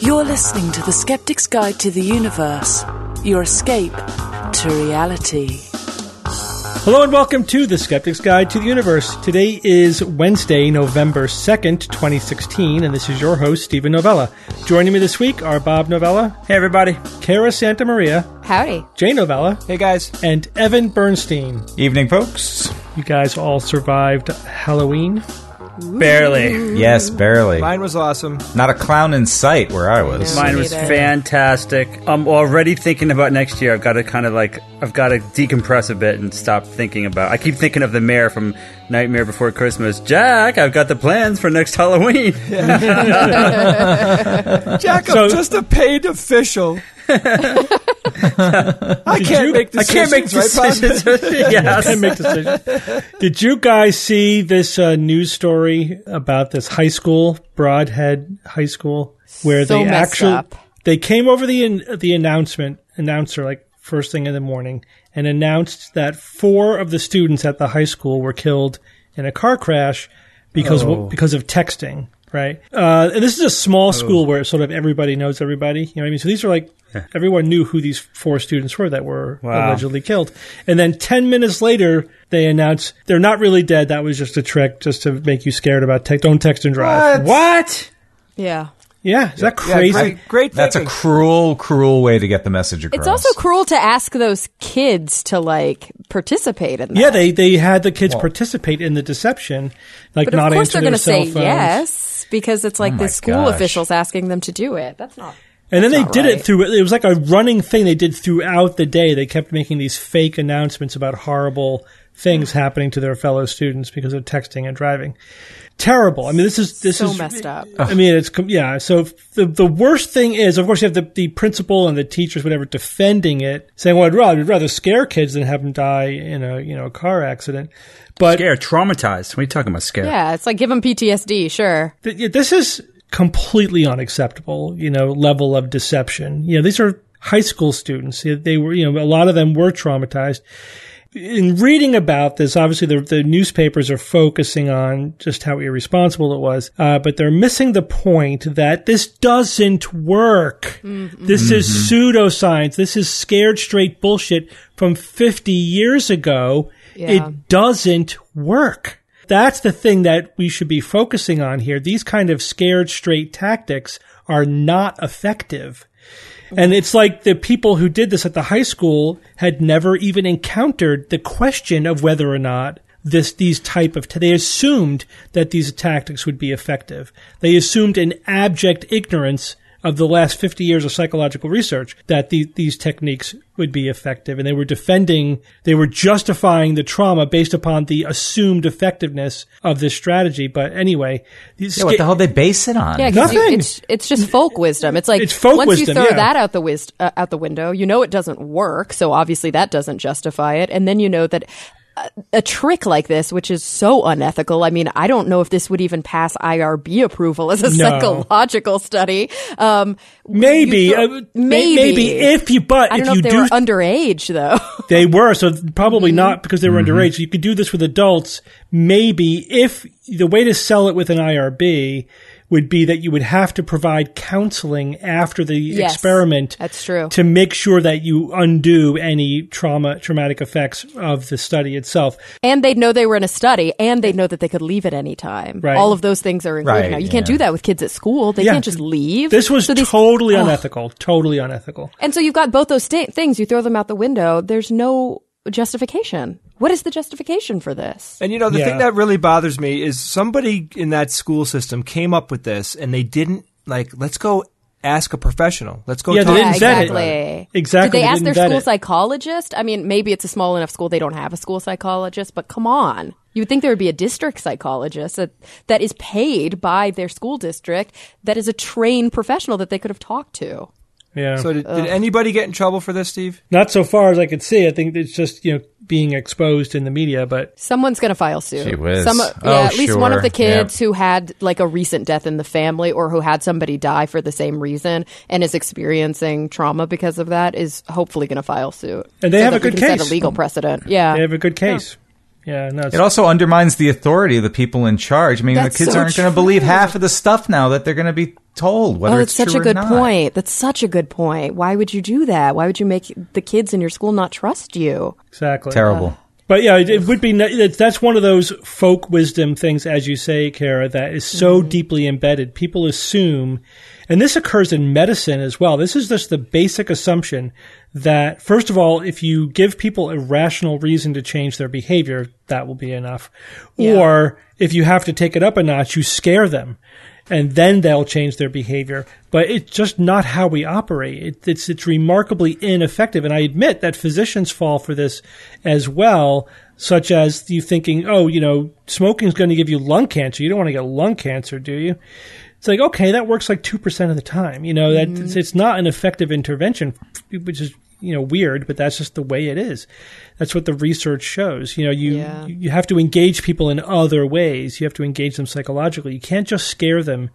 You're listening to The Skeptic's Guide to the Universe, your escape to reality. Hello and welcome to The Skeptic's Guide to the Universe. Today is Wednesday, November 2nd, 2016, and this is your host, Steven Novella. Joining me this week are Bob Novella. Hey, everybody. Cara Santa Maria. Howdy. Jay Novella. Hey, guys. And Evan Bernstein. Evening, folks. You guys all survived Halloween. Barely. Yes, barely. Mine was awesome. Not a clown in sight where I was. Mine Mine was fantastic. I'm already thinking about next year. I've got to kind of like, I've got to decompress a bit and stop thinking about. I keep thinking of the mayor from Nightmare Before Christmas. Jack, I've got the plans for next Halloween. Jack, I'm just a paid official. I can't you- make I decisions, can't make right, Bob? decisions. yes. Can't make decisions. Did you guys see this uh, news story about this high school, Brodhead High School, where So they actually up. they came over the the announcement announcer like first thing in the morning and announced that four of the students at the high school were killed in a car crash because because of texting. Right, uh, and this is a small school where sort of everybody knows everybody. You know what I mean? So these are like everyone knew who these four students were that were Wow. allegedly killed. And then 10 minutes later, they announce they're not really dead. That was just a trick just to make you scared about tech. Don't text and drive. What? Yeah. Yeah. Is that Yeah, crazy? great, great That's a cruel, cruel way to get the message across. It's also cruel to ask those kids to like participate in that. yeah, they, they had the kids participate in the deception, like but not of course answer they're going to say phones. yes because it's like Oh the school gosh. officials asking them to do it. That's not. And then they not did it through, it was like a running thing they did throughout the day. They kept making these fake announcements about horrible things happening to their fellow students because of texting and driving. Terrible. I mean, this is, this So is messed up. I mean, it's com- yeah. So the the worst thing is, of course, you have the, the principal and the teachers, whatever, defending it, saying, "Well, I'd rather, I'd rather scare kids than have them die in a you know a car accident." But Scare, traumatized. What are you talking about, scare? Yeah, it's like give them PTSD. Sure. th- yeah, this is completely unacceptable. You know, level of deception. You know, these are high school students. They- They were, you know, a lot of them were traumatized. In reading about this, obviously the, the newspapers are focusing on just how irresponsible it was, uh, but they're missing the point that this doesn't work. This is pseudoscience. This is scared straight bullshit from 50 years ago. Yeah. It doesn't work. That's the thing that we should be focusing on here. These kind of scared straight tactics are not effective. And it's like the people who did this at the high school had never even encountered the question of whether or not this these type of they assumed that these tactics would be effective. They assumed an abject ignorance of the last 50 years of psychological research that the, these techniques would be effective and they were defending they were justifying the trauma based upon the assumed effectiveness of this strategy but anyway these Yeah, what the hell they base it on? Yeah, 'cause you- Nothing. it's it's just folk wisdom. It's like It's folk once wisdom, you throw yeah. that out the wis- uh, out the window, you know it doesn't work. So obviously that doesn't justify it. And then you know that a, a trick like this, which is so unethical. I mean, I don't know if this would even pass IRB approval as a psychological study. Um, maybe you throw- uh, maybe. maybe if you but I don't if know you if they do were underage though. They were, so probably Mm-hmm. not because they were Mm-hmm. underage. You could do this with adults. Maybe if the way to sell it with an IRB would be that you would have to provide counseling after the Yes, experiment. that's true. To make sure that you undo any trauma, traumatic effects of the study itself. and they'd know they were in a study, and they'd know that they could leave at any time. Right. All of those things are included Right, now. You can't do that with kids at school. They Yeah. can't just leave. This was So these- totally Ugh. unethical. Totally unethical. And so you've got both those sta- things. You throw them out the window. There's no justification. What is the justification for this? And you know, the Yeah. thing that really bothers me is somebody in that school system came up with this and they didn't like, let's go ask a professional. Let's go Yeah, talk they yeah, didn't vet it. exactly. Exactly, Did they, they ask their school it. psychologist? I mean, maybe it's a small enough school they don't have a school psychologist, but come on. You would think there would be a district psychologist that, that is paid by their school district that is a trained professional that they could have talked to. Yeah. So did, did anybody get in trouble for this, Steve? Not so far as I could see. I think it's just, you know, being exposed in the media, but Someone's going to file suit. Gee whiz. Some, Oh, yeah, at least one of the kids Yep. who had like a recent death in the family or who had somebody die for the same reason and is experiencing trauma because of that is hopefully going to file suit. And they So have a good case. Set a legal precedent. Yeah. they have a good case. Yeah, no, It also undermines the authority of the people in charge. I mean, That's the kids so aren't going to true. believe half of the stuff now that they're going to be told, whether Oh, it's it's such true a good not. point. That's such a good point. Why would you do that? Why would you make the kids in your school not trust you? exactly Terrible. But yeah, it, it would be. That's one of those folk wisdom things, as you say, Cara, that is so mm-hmm. deeply embedded. People assume, and this occurs in medicine as well. This is just the basic assumption that, first of all, if you give people a rational reason to change their behavior, that will be enough. Or if you have to take it up a notch, you scare them. And then they'll change their behavior, but it's just not how we operate. It, it's it's remarkably ineffective, and I admit that physicians fall for this as well. Such as you thinking, oh, you know, smoking is going to give you lung cancer. You don't want to get lung cancer, do you? It's like okay, that works like two percent of the time. You know that it's, it's not an effective intervention, which is you know weird, but that's just the way it is. That's what the research shows. You know, you Yeah. you have to engage people in other ways. You have to engage them psychologically. You can't just scare them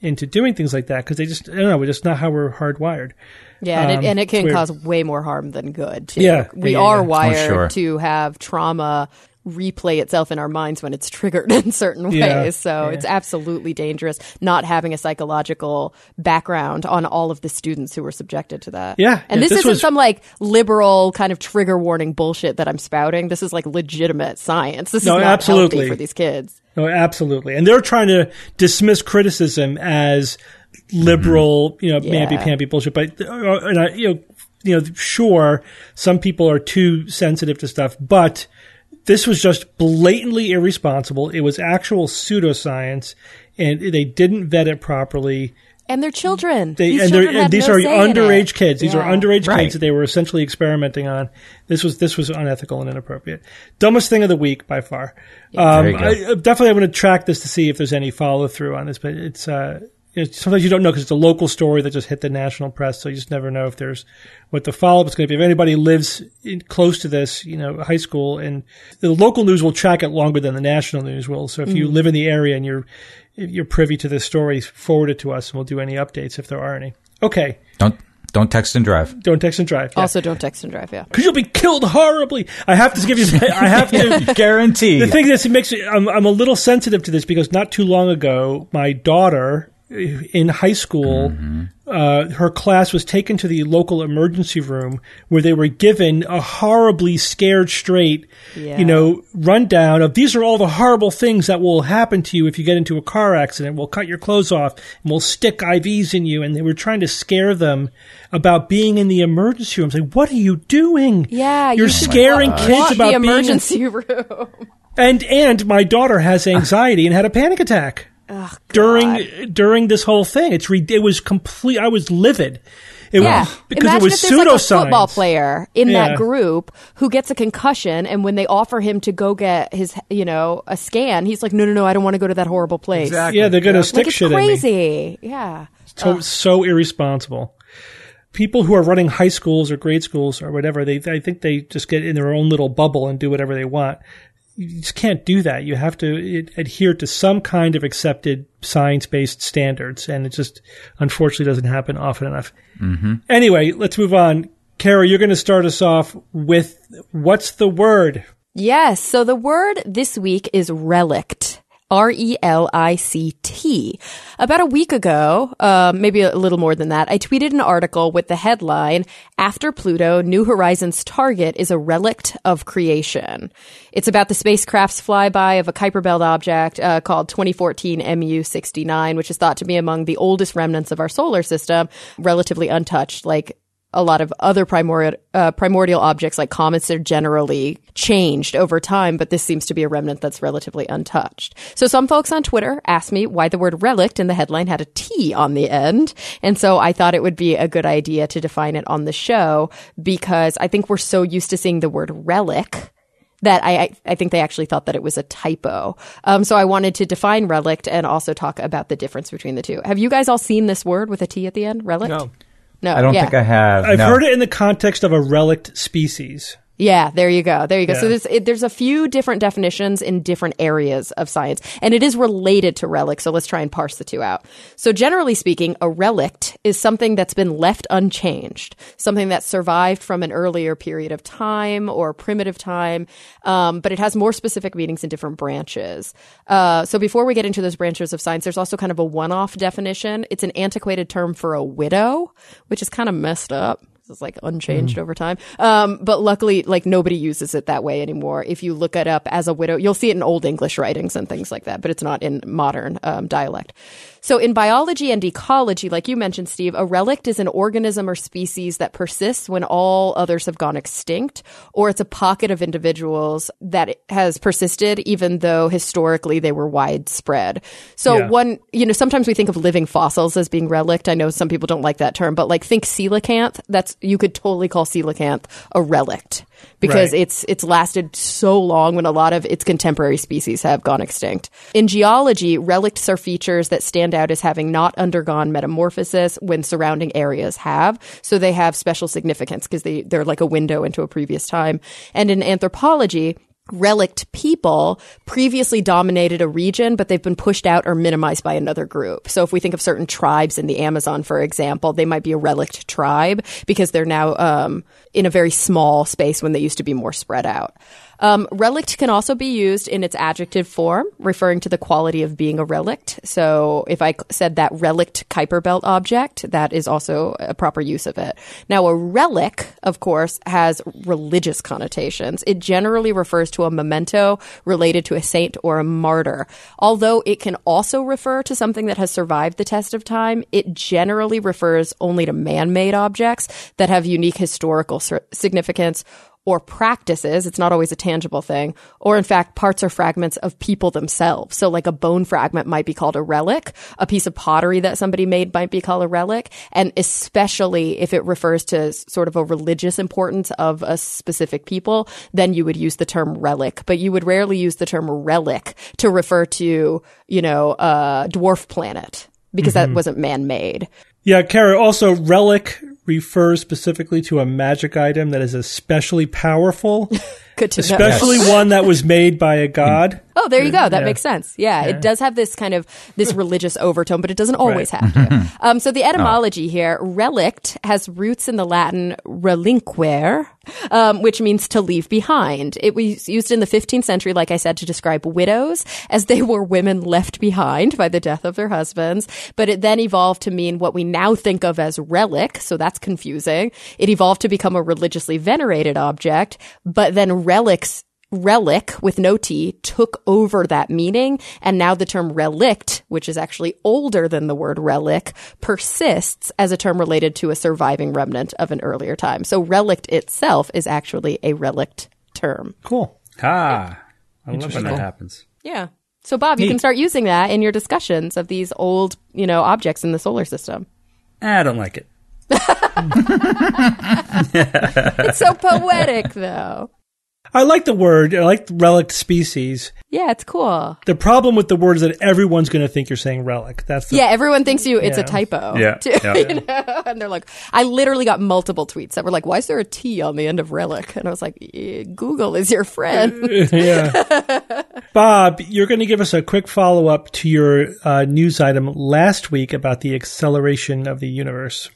into doing things like that because they just I don't know. It's just not how we're hardwired. Yeah, and, Um, it, and it can cause way more harm than good. Too. Yeah. we Yeah, yeah, are yeah. Oh, wired sure. to have trauma replay itself in our minds when it's triggered in certain Yeah, ways. So yeah. it's absolutely dangerous not having a psychological background on all of the students who were subjected to that. Yeah, and this, this isn't was- some like liberal kind of trigger warning bullshit that I'm spouting. This is like legitimate science. This No, is not absolutely. healthy for these kids. No, absolutely. And they're trying to dismiss criticism as liberal, you know, Yeah. mamby-pamby bullshit. But, uh, and I, you know, you know, sure, some people are too sensitive to stuff, but this was just blatantly irresponsible. It was actual pseudoscience, and they didn't vet it properly. And they're children. They, these and, they're, children and these no are say underage kids. These are underage Right. kids that they were essentially experimenting on. This was this was unethical and inappropriate. Dumbest thing of the week by far. Um, There you go. I, definitely, I'm going to track this to see if there's any follow through on this. But it's uh, it's, sometimes you don't know because it's a local story that just hit the national press, so you just never know if there's what the follow up is going to be. If anybody lives in, close to this, you know, high school, and the local news will track it longer than the national news will. So if Mm. you live in the area and you're if you're privy to this story, forward it to us, and we'll do any updates if there are any. Okay, Don't don't text and drive. don't text and drive. Yeah. Also, don't text and drive. Yeah. because you'll be killed horribly. I have to give you. I have to. guarantee. The thing is, it makes me. I'm, I'm a little sensitive to this because not too long ago, my daughter in high school, uh, her class was taken to the local emergency room where they were given a horribly scared straight, Yeah. you know, rundown of these are all the horrible things that will happen to you if you get into a car accident. We'll cut your clothes off and we'll stick IVs in you. And they were trying to scare them about being in the emergency room. Saying, what are you doing? Yeah, You're you scaring walk kids about the being in- emergency room. and and my daughter has anxiety and had a panic attack during during this whole thing. It's re- it was complete. I was livid. It Yeah, was, because imagine it was if there's like a football player in Yeah. that group who gets a concussion, and when they offer him to go get his, you know, a scan, he's like, "No, no, no, I don't want to go to that horrible place." Exactly. Yeah, they're gonna Yeah. stick Like it's shit in me. crazy. Yeah. So, so irresponsible. People who are running high schools or grade schools or whatever, they I think they just get in their own little bubble and do whatever they want. You just can't do that. You have to ad- adhere to some kind of accepted science-based standards, and it just unfortunately doesn't happen often enough. Mm-hmm. Anyway, let's move on. Cara, you're going to start us off with what's the word? Yes. So the word this week is relict. R E L I C T. About a week ago, uh, maybe a little more than that, I tweeted an article with the headline, After Pluto, New Horizons target is a relict of creation. It's about the spacecraft's flyby of a Kuiper Belt object uh, called 2014 MU69, which is thought to be among the oldest remnants of our solar system, relatively untouched, like a lot of other primordial uh, primordial objects like comets are generally changed over time, but this seems to be a remnant that's relatively untouched. So some folks on Twitter asked me why the word relict in the headline had a T on the end, and so I thought it would be a good idea to define it on the show because I think we're so used to seeing the word relic that I, I- think they actually thought that it was a typo. Um, so I wanted to define relict and also talk about the difference between the two. Have you guys all seen this word with a T at the end? Relict? No. No. I don't yeah. think I have. I've no. heard it in the context of a relict species. Yeah, there you go. There you go. So there's it, there's a few different definitions in different areas of science, and it is related to relic. So let's try and parse the two out. So generally speaking, a relict is something that's been left unchanged, something that survived from an earlier period of time or primitive time, um, but it has more specific meanings in different branches. Uh, so before we get into those branches of science, there's also kind of a one-off definition. It's an antiquated term for a widow, which is kind of messed up. It's like unchanged over time. Um, but luckily, like nobody uses it that way anymore. If you look it up as a widow, you'll see it in old English writings and things like that, but it's not in modern um, dialect. So in biology and ecology, like you mentioned, Steve, a relict is an organism or species that persists when all others have gone extinct, or it's a pocket of individuals that has persisted even though historically they were widespread. So Yeah. one, you know, sometimes we think of living fossils as being relict. I know some people don't like that term, but like think coelacanth. That's you could totally call coelacanth a relict because Right. it's it's lasted so long when a lot of its contemporary species have gone extinct. In geology, relicts are features that stand out as having not undergone metamorphosis when surrounding areas have. So they have special significance because they they're like a window into a previous time. And in anthropology, relict people previously dominated a region, but they've been pushed out or minimized by another group. So if we think of certain tribes in the Amazon, for example, they might be a relict tribe because they're now um, in a very small space when they used to be more spread out. Um, relict can also be used in its adjective form, referring to the quality of being a relict. So if I said that relict Kuiper belt object, that is also a proper use of it. Now, a relic, of course, has religious connotations. It generally refers to a memento related to a saint or a martyr. Although it can also refer to something that has survived the test of time, it generally refers only to man-made objects that have unique historical significance or practices. It's not always a tangible thing. Or in fact, parts or fragments of people themselves. So like a bone fragment might be called a relic. A piece of pottery that somebody made might be called a relic. And especially if it refers to sort of a religious importance of a specific people, then you would use the term relic. But you would rarely use the term relic to refer to, you know, a dwarf planet because that mm-hmm. wasn't man-made. Yeah, Cara, also relic refers specifically to a magic item that is especially powerful, Good to know. especially one that was made by a god. Oh, there you go. That Yeah. makes sense. Yeah, it does have this kind of this religious overtone, but it doesn't always have to. Um, so the etymology here, relict, has roots in the Latin relinquere, um, which means to leave behind. It was used in the 15th century, like I said, to describe widows, as they were women left behind by the death of their husbands. But it then evolved to mean what we now think of as relic. So that's confusing. It evolved to become a religiously venerated object, but then relics relic with no T took over that meaning. And now the term relict, which is actually older than the word relic, persists as a term related to a surviving remnant of an earlier time. So relict itself is actually a relict term. Cool. Ah, I love when that happens. Yeah. So Bob, you can start using that in your discussions of these old, you know, objects in the solar system. I don't like it. It's so poetic though. I like the word. I like relic species. Yeah, it's cool. The problem with the word is that everyone's going to think you're saying relic. That's the Yeah, everyone thinks you it's Yeah. a typo. Yeah, too, yeah. you know? And they're like, I literally got multiple tweets that were like, "Why is there a T on the end of relic?" And I was like, "Eh, "Google is your friend." yeah. Bob, you're going to give us a quick follow up to your uh, news item last week about the acceleration of the universe.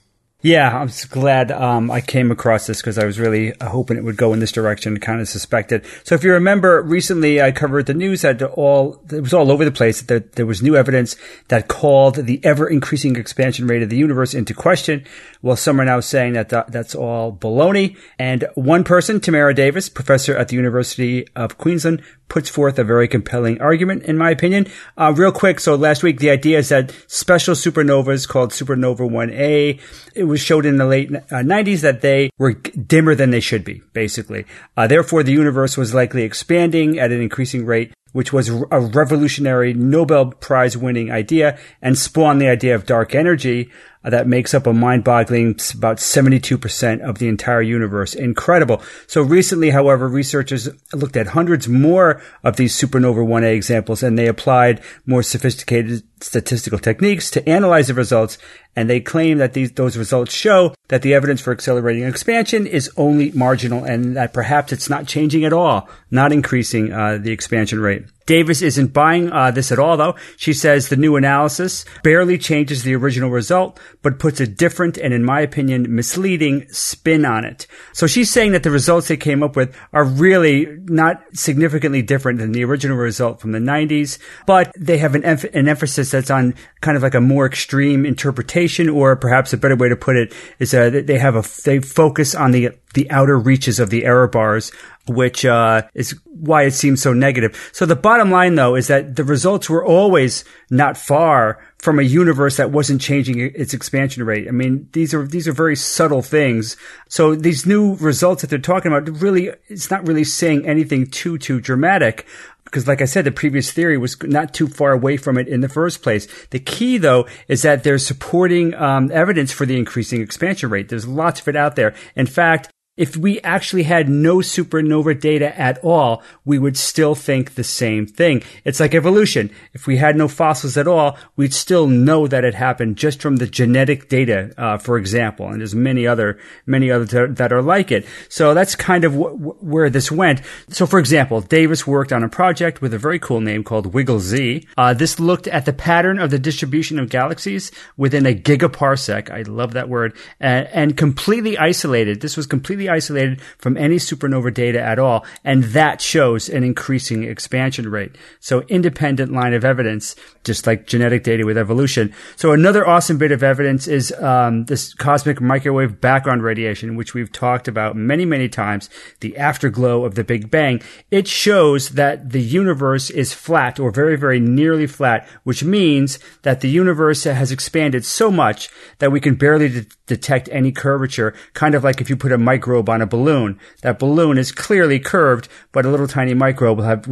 Yeah, I'm s- glad um, I came across this because I was really uh, hoping it would go in this direction. Kind of suspected. So, if you remember, recently I covered the news that all it was all over the place. That there was new evidence that called the ever increasing expansion rate of the universe into question. Well, some are now saying that th- that's all baloney. And one person, Tamara Davis, professor at the University of Queensland, puts forth a very compelling argument, in my opinion. Uh, real quick, so last week the idea is that special supernovas called supernova 1A, it was showed in the late uh, 90s that they were dimmer than they should be, basically. Uh, therefore, the universe was likely expanding at an increasing rate which was a revolutionary Nobel Prize winning idea and spawned the idea of dark energy. uh, that makes up a mind-boggling about 72% of the entire universe. Incredible. So recently, however, researchers looked at hundreds more of these supernova 1A examples and they applied more sophisticated statistical techniques to analyze the results and they claim that these those results show that the evidence for accelerating expansion is only marginal and that perhaps it's not changing at all, not increasing uh, the expansion rate. Davis isn't buying uh, this at all, though. She says the new analysis barely changes the original result, but puts a different and, in my opinion, misleading spin on it. So she's saying that the results they came up with are really not significantly different than the original result from the 90s, but they have an, emph- an emphasis that's on kind of like a more extreme interpretation, or perhaps a better way to put it is uh, that they have a they focus on the the outer reaches of the error bars, which uh, is why it seems so negative. So the bottom line, though, is that the results were always not far from a universe that wasn't changing its expansion rate. I mean, these are these are very subtle things. So these new results that they're talking about really, it's not really saying anything too too dramatic because like I said, the previous theory was not too far away from it in the first place. The key though is that there's supporting um, evidence for the increasing expansion rate. There's lots of it out there. In fact, if we actually had no supernova data at all, we would still think the same thing. It's like evolution. If we had no fossils at all, we'd still know that it happened just from the genetic data, uh, for example. And there's many other, many other that are like it. So that's kind of wh- where this went. So for example, Davis worked on a project with a very cool name called WiggleZ. Uh, this looked at the pattern of the distribution of galaxies within a gigaparsec. I love that word. And, and completely isolated. This was completely isolated from any supernova data at all. And that shows an increasing expansion rate. So independent line of evidence, just like genetic data with evolution. So another awesome bit of evidence is um, this cosmic microwave background radiation, which we've talked about many, many times, the afterglow of the Big Bang. It shows that the universe is flat or very, very nearly flat, which means that the universe has expanded so much that we can barely de- detect any curvature, kind of like if you put a microbe on a balloon. That balloon is clearly curved, but a little tiny microbe will have,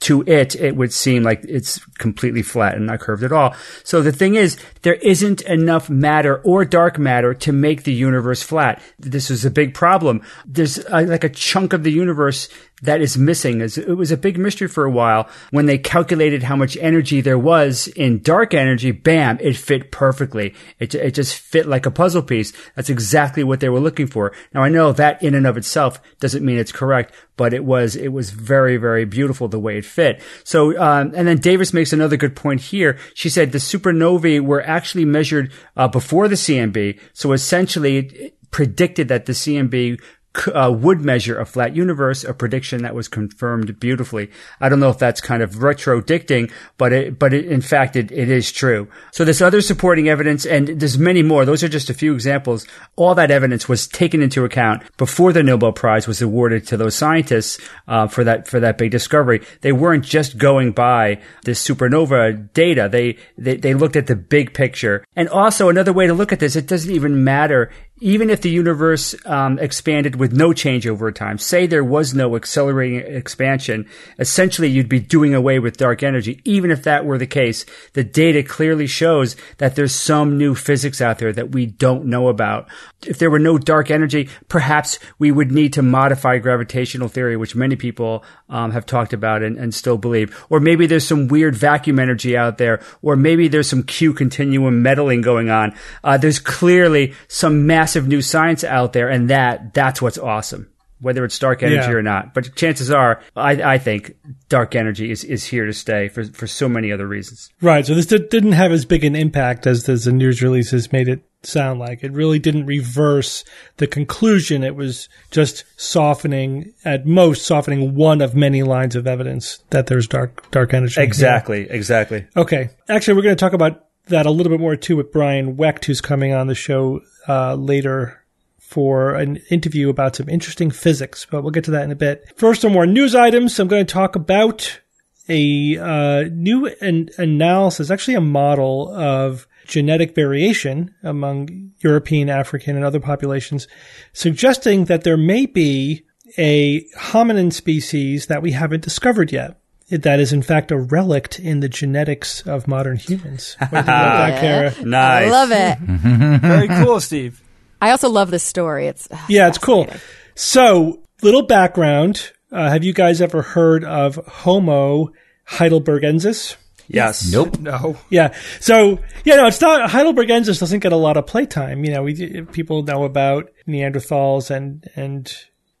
to it, it would seem like it's completely flat and not curved at all. So the thing is, there isn't enough matter or dark matter to make the universe flat. This is a big problem. There's uh, like a chunk of the universe that is missing. It was a big mystery for a while. When they calculated how much energy there was in dark energy, bam, it fit perfectly. It, it just fit like a puzzle piece. That's exactly what they were looking for. Now I know that in and of itself doesn't mean it's correct, but it was, it was very, very beautiful the way it fit. So, um, and then Davis makes another good point here. She said the supernovae were actually measured uh, before the CMB. So essentially it predicted that the CMB uh, would measure a flat universe, a prediction that was confirmed beautifully. I don't know if that's kind of retrodicting, but it, but it, in fact, it, it is true. So this other supporting evidence, and there's many more. Those are just a few examples. All that evidence was taken into account before the Nobel Prize was awarded to those scientists uh, for that for that big discovery. They weren't just going by this supernova data. They, they they looked at the big picture. And also another way to look at this, it doesn't even matter even if the universe um, expanded with no change over time, say there was no accelerating expansion, essentially you'd be doing away with dark energy. Even if that were the case, the data clearly shows that there's some new physics out there that we don't know about. If there were no dark energy, perhaps we would need to modify gravitational theory, which many people um, have talked about and, and still believe. Or maybe there's some weird vacuum energy out there, or maybe there's some Q continuum meddling going on. Uh, there's clearly some massive massive new science out there, and that that's what's awesome. Whether it's dark energy Yeah. or not, but chances are, I, I think dark energy is, is here to stay for for so many other reasons. Right. So this did, didn't have as big an impact as the, the news releases made it sound like. It really didn't reverse the conclusion. It was just softening, at most, softening one of many lines of evidence that there's dark dark energy. Exactly, exactly. Okay. Actually, we're going to talk about that a little bit more too with Brian Wecht, who's coming on the show uh, later for an interview about some interesting physics, but we'll get to that in a bit. First, some more news items. I'm going to talk about a uh, new an- analysis, actually a model of genetic variation among European, African, and other populations, suggesting that there may be a hominin species that we haven't discovered yet. That is in fact a relic in the genetics of modern humans. What do you think that, Cara? Nice. I love it. Very cool, Steve. I also love this story. It's Yeah, it's cool. So, little background. Uh, have you guys ever heard of Homo heidelbergensis? Yes. Nope. No. Yeah. So, yeah, no, it's not, Heidelbergensis doesn't get a lot of playtime. You know, we, people know about Neanderthals and, and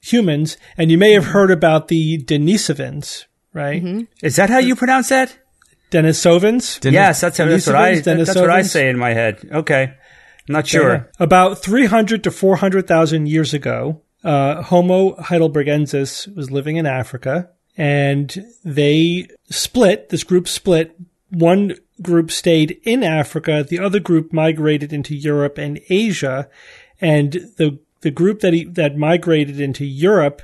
humans, and you may have heard about the Denisovans, right? Is that how you pronounce that? Denisovans. Didn't- yes, that's, that's what I Denisovans, that's what I say in my head. Okay. I'm not sure. Yeah. About 300 to 400,000 years ago, uh, Homo heidelbergensis was living in Africa and they split, this group split. One group stayed in Africa, the other group migrated into Europe and Asia, and the the group that he, that migrated into Europe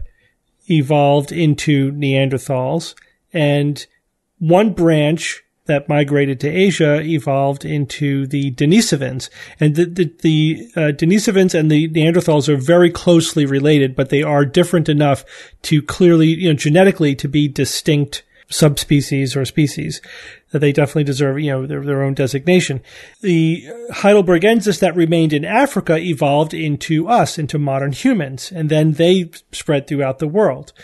evolved into Neanderthals, and one branch that migrated to Asia evolved into the Denisovans. And the, the, the uh, Denisovans and the Neanderthals are very closely related, but they are different enough to clearly, you know, genetically to be distinct subspecies or species that they definitely deserve, you know, their, their own designation. The Heidelbergensis that remained in Africa evolved into us, into modern humans, and then they spread throughout the world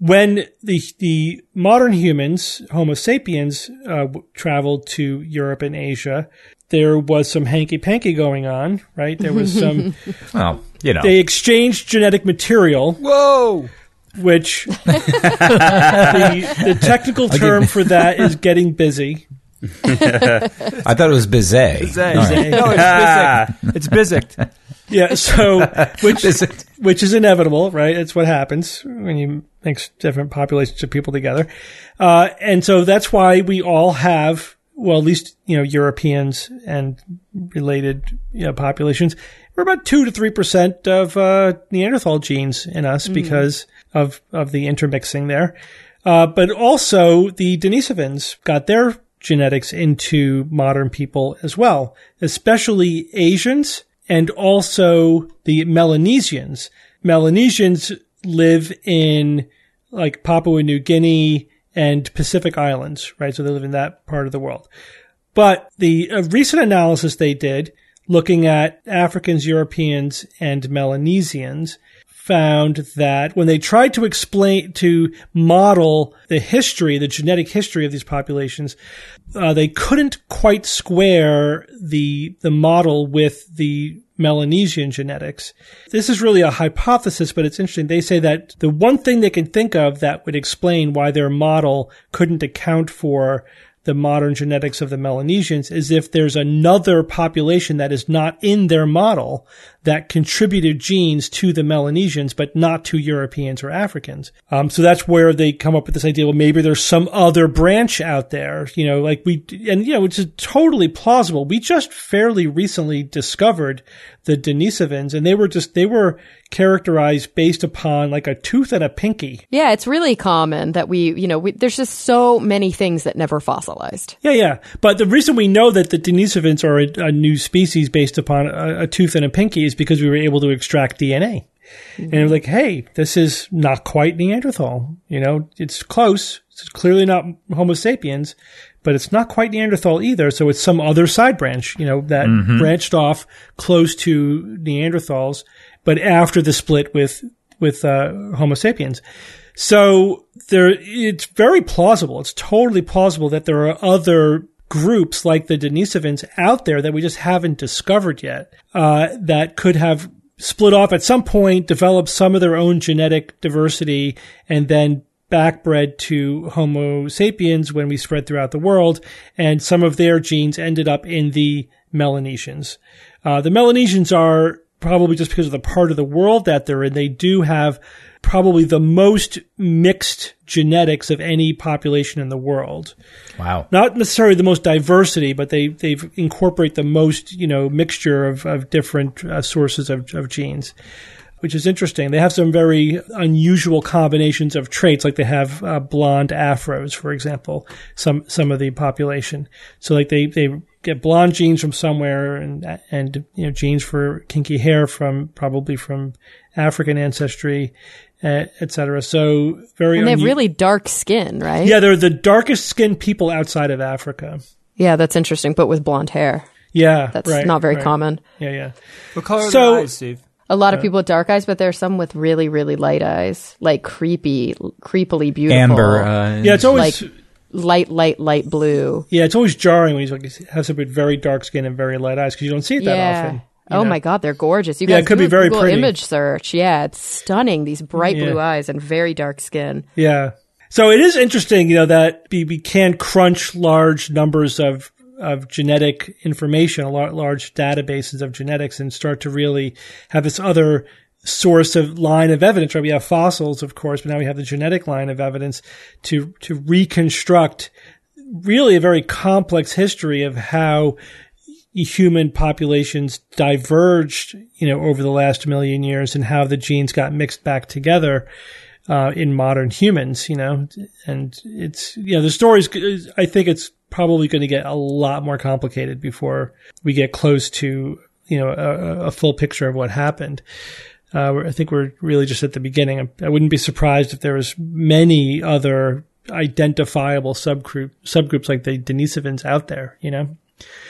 when the the modern humans, Homo sapiens, uh, traveled to Europe and Asia, there was some hanky panky going on, right? There was some. Well, you know. they exchanged genetic material, Whoa. which the, the technical term for that is getting busy. I thought it was bizet. Bizet. All right. No, it's Bizic. It's Bizic. Yeah, so which Bizet. Which is inevitable, right? It's what happens when you mix different populations of people together, uh, and so that's why we all have, well, at least you know Europeans and related you know, populations. We're about two to three percent of uh, Neanderthal genes in us because of of the intermixing there, uh, but also the Denisovans got their genetics into modern people as well, especially Asians and also the Melanesians. Melanesians live in like Papua New Guinea and Pacific Islands, right? So they live in that part of the world. But the uh, recent analysis they did looking at Africans, Europeans, and Melanesians found that when they tried to explain, to model the history, the genetic history of these populations, uh, they couldn't quite square the the model with the Melanesian genetics. This is really a hypothesis, but it's interesting. They say that the one thing they can think of that would explain why their model couldn't account for the modern genetics of the Melanesians is if there's another population that is not in their model that contributed genes to the Melanesians, but not to Europeans or Africans. Um, so that's where they come up with this idea. Well, maybe there's some other branch out there, you know, like we, and you know, which is totally plausible. We just fairly recently discovered the Denisovans and they were just, they were characterized based upon like a tooth and a pinky. Yeah, it's really common that we, you know, we, there's just so many things that never fossilized. Yeah, yeah. But the reason we know that the Denisovans are a, a new species based upon a, a tooth and a pinky because we were able to extract DNA. And we're like, hey, this is not quite Neanderthal. You know, it's close. It's clearly not Homo sapiens, but it's not quite Neanderthal either. So it's some other side branch, you know, that branched off close to Neanderthals, but after the split with, with, uh, Homo sapiens. So there, it's very plausible. It's totally plausible that there are other groups like the Denisovans out there that we just haven't discovered yet, uh, that could have split off at some point, developed some of their own genetic diversity, and then backbred to Homo sapiens when we spread throughout the world, and some of their genes ended up in the Melanesians. Uh, the Melanesians are probably just because of the part of the world that they're in, they do have probably the most mixed genetics of any population in the world Wow. not necessarily the most diversity, but they they incorporate the most you know mixture of of different uh, sources of, of genes, which is interesting. They have some very unusual combinations of traits, like they have uh, blonde afros, for example. Some some of the population, so like they they get blonde genes from somewhere, and and you know genes for kinky hair from probably from African ancestry, etc. So very And they have unu- really dark skin, right? yeah, they're the darkest skinned people outside of Africa. Yeah, that's interesting, but with blonde hair. Yeah, That's right, not very right. common. Yeah, yeah. What color So- their eyes, Steve? A lot of people with dark eyes, but there's some with really, really light eyes, like creepy, creepily beautiful, Amber. Uh, Yeah, it's always like light, light, light blue. yeah, it's always jarring when he's like has somebody with very dark skin and very light eyes because you don't see it that yeah. often. Oh know? my God, they're gorgeous. You Yeah, guys it could do be a very Google pretty. image search. Yeah, it's stunning. These bright Yeah. blue eyes and very dark skin. Yeah. So it is interesting, you know, that we, we can crunch large numbers of of genetic information, large databases of genetics, and start to really have this other source of line of evidence. Right? We have fossils, of course, but now we have the genetic line of evidence to to reconstruct really a very complex history of how human populations diverged, you know, over the last million years and how the genes got mixed back together uh, in modern humans, you know, and it's, you know, the story's, I think it's probably going to get a lot more complicated before we get close to, you know, a, a full picture of what happened. Uh, I think we're really just at the beginning. I wouldn't be surprised if there was many other identifiable subgroup subgroups like the Denisovans out there, you know?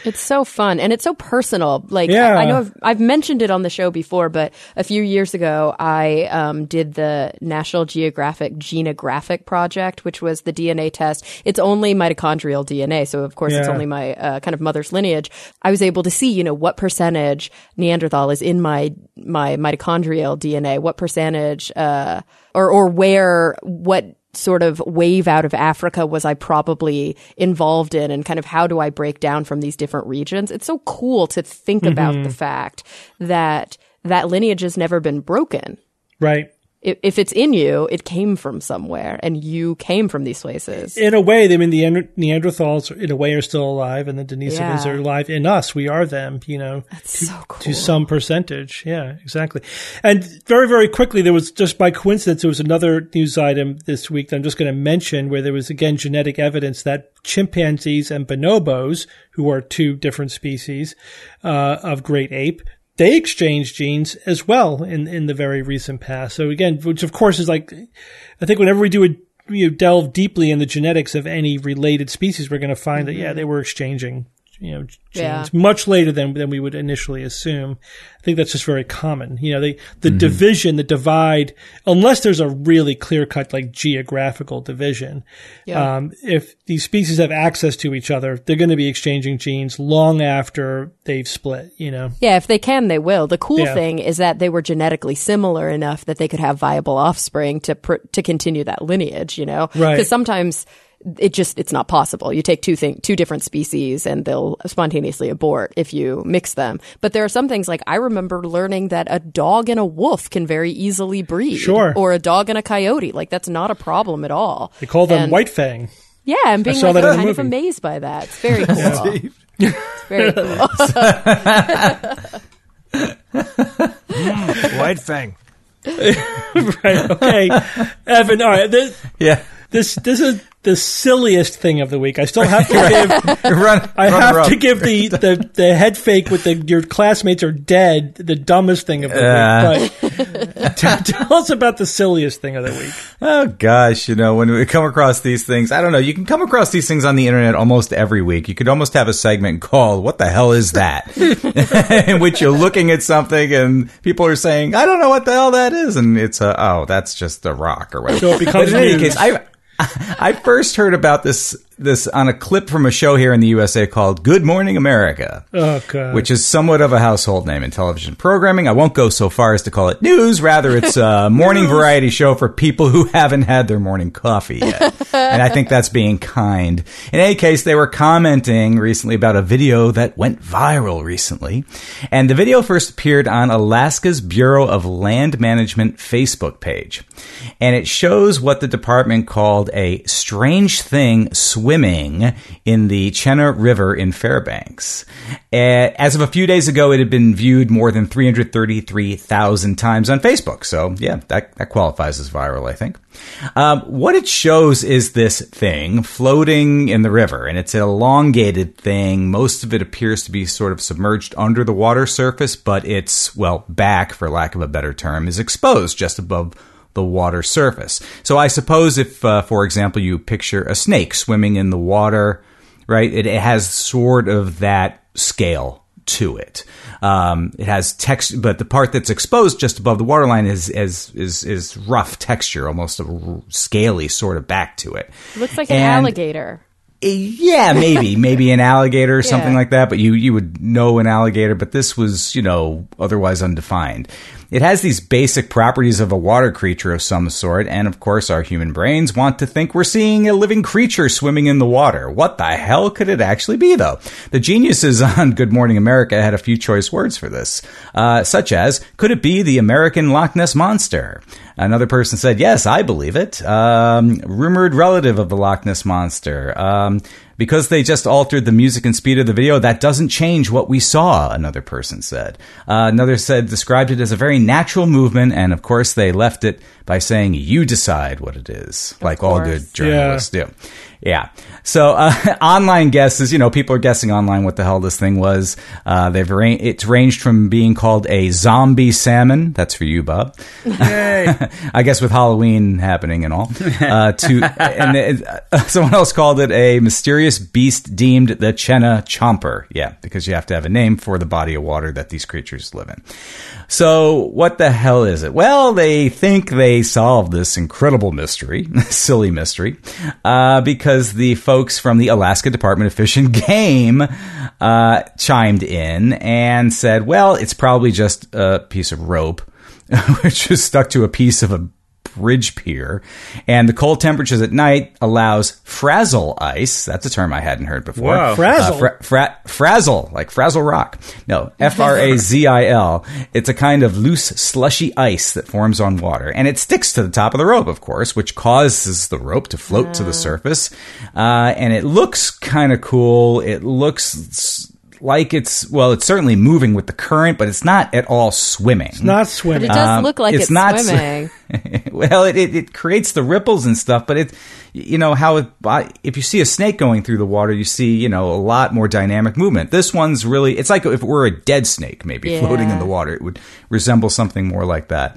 It's so fun and it's so personal. Like Yeah. I, I know I've, I've mentioned it on the show before, but a few years ago I um, did the National Geographic Genographic Project, which was the DNA test. It's only mitochondrial DNA, so of course it's only my uh, kind of mother's lineage. I was able to see, you know, what percentage Neanderthal is in my my mitochondrial DNA, what percentage, uh, or or where what sort of wave out of Africa was I probably involved in and kind of how do I break down from these different regions? It's so cool to think about the mm-hmm. fact that that lineage has never been broken. Right. If, if it's in you, it came from somewhere and you came from these places. In a way, I mean, the Neanderthals, in a way, are still alive, and the Denisovans Yeah. are alive in us. We are them, you know, to, so cool. to some percentage. Yeah, exactly. And very, very quickly, there was just by coincidence, there was another news item this week that I'm just going to mention where there was again genetic evidence that chimpanzees and bonobos, who are two different species uh, of great ape, they exchange genes as well in, in the very recent past. So again, which of course is like, I think whenever we do a, you know, delve deeply in the genetics of any related species, we're going to find that, yeah, mm-hmm. they were exchanging, you know, genes Yeah. much later than, than we would initially assume. I think that's just very common. You know, they, the division, the divide, unless there's a really clear cut, like geographical division, Yeah. um, if these species have access to each other, they're going to be exchanging genes long after they've split, you know? Yeah, if they can, they will. The cool Yeah. thing is that they were genetically similar enough that they could have viable offspring to pr- to continue that lineage. You know, Right. Because sometimes it just it's not possible. You take two thing two different species and they'll spontaneously abort if you mix them. But there are some things like I remember learning that a dog and a wolf can very easily breed. Sure. Or a dog and a coyote. Like that's not a problem at all. They call them And- white fang. Yeah, I'm being saw like that in kind of amazed by that. It's very cool. It's very cool. White Fang. right. Okay. Evan, all right. This, yeah. this, this is the silliest thing of the week. I still have to give, Run, I have to give the, the, the head fake with the, your classmates are dead, the dumbest thing of the week. But t- tell us about the silliest thing of the week. Oh gosh, you know, when we come across these things, I don't know, you can come across these things on the internet almost every week. You could almost have a segment called What the hell is that? in which you're looking at something and people are saying, I don't know what the hell that is. And it's a, oh, that's just a rock or whatever. So it becomes in any case, I, I first heard about this, this on a clip from a show here in the USA called Good Morning America Oh, which is somewhat of a household name in television programming. I won't go so far as to call it news. Rather, it's a morning variety show for people who haven't had their morning coffee yet. and I think that's being kind. In any case, they were commenting recently about a video that went viral recently. And the video first appeared on Alaska's Bureau of Land Management Facebook page. And it shows what the department called a strange thing swimming in the Chena River in Fairbanks. Uh, As of a few days ago, it had been viewed more than 333,000 times on Facebook. So, yeah, that, that qualifies as viral, I think. Um, what it shows is this thing floating in the river, and it's an elongated thing. Most of it appears to be sort of submerged under the water surface, but its, well, back, for lack of a better term, is exposed just above the water surface. So I suppose if, uh, for example, you picture a snake swimming in the water, right? It, it has sort of that scale to it. Um, it has text, but the part that's exposed just above the waterline is is is, is rough texture, almost a r- scaly sort of back to it. Looks like an alligator. yeah, maybe, maybe an alligator or something Yeah. like that. But you you would know an alligator, but this was you know otherwise undefined. It has these basic properties of a water creature of some sort, and of course, our human brains want to think we're seeing a living creature swimming in the water. What the hell could it actually be, though? The geniuses on Good Morning America had a few choice words for this, uh, such as, "Could it be the American Loch Ness monster?" Another person said, "Yes, I believe it." Um, rumored relative of the Loch Ness monster. Um, because they just altered the music and speed of the video, that doesn't change what we saw. Another person said. Uh, another said described it as a very natural movement, and of course they left it by saying, "You decide what it is," like all good journalists do. Yeah. So uh, online guesses, you know, people are guessing online what the hell this thing was. Uh, they've ra- it's ranged from being called a zombie salmon. That's for you, Bob. Yay. I guess with Halloween happening and all. Uh, to and it, uh, someone else called it a mysterious beast deemed the Chena Chomper. Yeah, because you have to have a name for the body of water that these creatures live in. So what the hell is it? Well, they think they solved this incredible mystery, silly mystery, uh, because the folks from the Alaska Department of Fish and Game uh, chimed in and said, "Well, it's probably just a piece of rope." which is stuck to a piece of a bridge pier. And the cold temperatures at night allows frazil ice. That's a term I hadn't heard before. Wow. Frazzle? Uh, fra- fra- frazzle, like frazzle rock. No, F R A Z I L. It's a kind of loose, slushy ice that forms on water. And it sticks to the top of the rope, of course, which causes the rope to float to the surface. Uh, and it looks kind of cool. It looks like it's, well, it's certainly moving with the current, but it's not at all swimming. It's not swimming. But it does Um, look like it's it's, not s- swimming. well, it, it, it creates the ripples and stuff, but it, you know, how it, if you see a snake going through the water, you see, you know, a lot more dynamic movement. This one's really, it's like if it were a dead snake, maybe Yeah. floating in the water, it would resemble something more like that.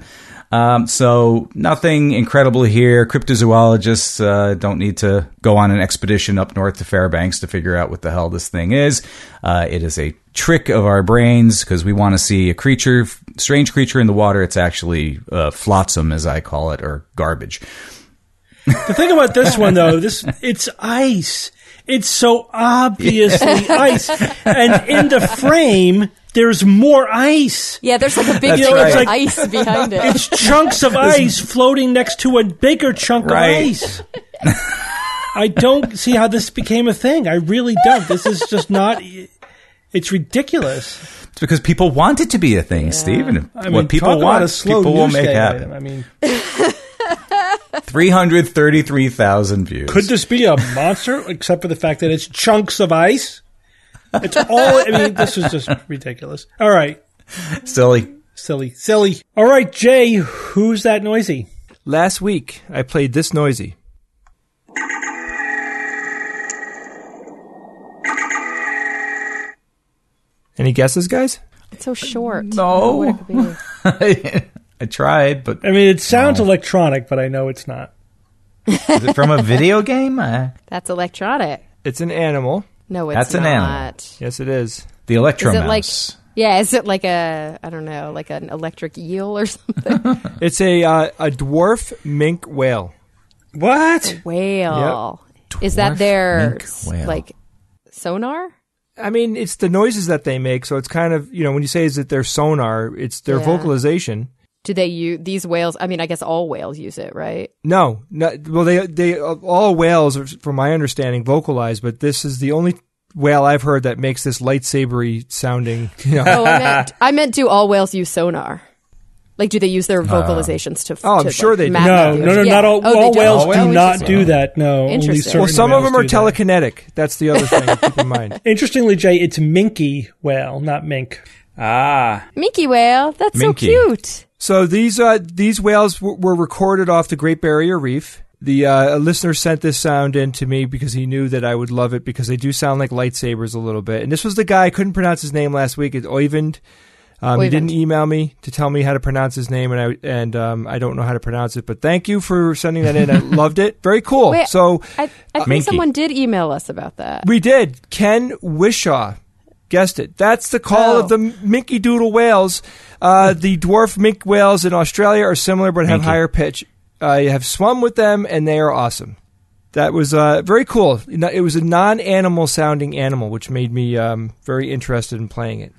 Um, so nothing incredible here. Cryptozoologists uh, don't need to go on an expedition up north to Fairbanks to figure out what the hell this thing is. Uh, it is a trick of our brains because we want to see a creature, strange creature in the water. It's actually uh, flotsam, as I call it, or garbage. The thing about this one, though, this it's ice. It's so obviously ice, and in the frame, there's more ice. Yeah, there's like a big That's thing right. of Like- ice behind it. It's chunks of ice floating next to a bigger chunk Right. of ice. I don't see how this became a thing. I really don't. This is just not. It's ridiculous. It's because people want it to be a thing, Steve. And I mean, what people want, a slow people will news make day happen. I mean, 333,000 views. could this be a monster? Except for the fact that it's chunks of ice. It's all. I mean, this is just ridiculous. All right, Silly. silly, silly. All right, Jay, who's that noisy? Last week, I played this noisy. Any guesses, guys? It's so short. No. What it could be. I tried, but I mean, it sounds electronic, but I know it's not. is it from a video game? Uh, That's electronic. It's an animal. No, it's That's an not. animal. Yes, it is. the Electro Is it like? Mouse. Yeah, is it like a I don't know, like an electric eel or something? It's a uh, a dwarf mink whale. What? Whale. Is that their mink whale. like sonar? I mean, it's the noises that they make. So it's kind of you know when you say is it their sonar, it's their Yeah. vocalization. Do they use these whales? I mean, I guess all whales use it, right? No, no. Well, they they all whales, are, from my understanding, vocalize, but this is the only whale I've heard that makes this lightsabery sounding. You know, Oh, I meant, I meant do all whales use sonar? Like, do they use their vocalizations to? Oh, I'm to, sure like, they do. No, no, no, ocean? not all. Oh, they all whales do whales not do do that. No, Interesting. certain well, some of them are do that. telekinetic. That's the other thing to keep in mind. Interestingly, Jay, it's minky whale, not mink. Ah, Minky whale. That's Minky. so cute. So these uh, these whales w- were recorded off the Great Barrier Reef. The uh, a listener sent this sound in to me because he knew that I would love it because they do sound like lightsabers a little bit. And this was the guy I couldn't pronounce his name last week. It's Oyvind Um, he didn't email me to tell me how to pronounce his name, and I and um, I don't know how to pronounce it. But thank you for sending that in. I loved it. Very cool. Wait, so I, I think Minky. someone did email us about that. we did. Ken Wishaw. Guessed it. That's the call Oh. of the Minky Doodle whales. Uh, the dwarf mink whales in Australia are similar but have Minky. higher pitch. I have swum with them and they are awesome. That was uh, very cool. It was a non-animal sounding animal, which made me um, very interested in playing it.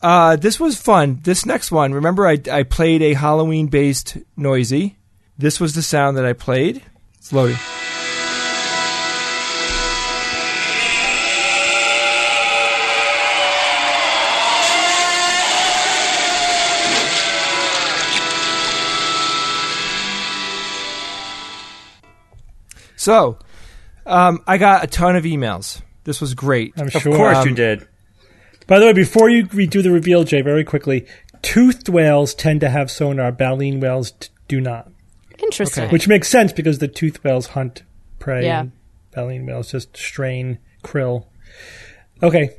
Uh, this was fun. This next one, remember, I, I played a Halloween-based noisy. This was the sound that I played. It's loading. So, um, I got a ton of emails. This was great. I'm Of sure. course Um, you did. By the way, before you redo the reveal, Jay, very quickly, toothed whales tend to have sonar. Baleen whales t- do not, Interesting. Okay. which makes sense because the toothed whales hunt prey. Yeah. and baleen whales just strain krill. Okay,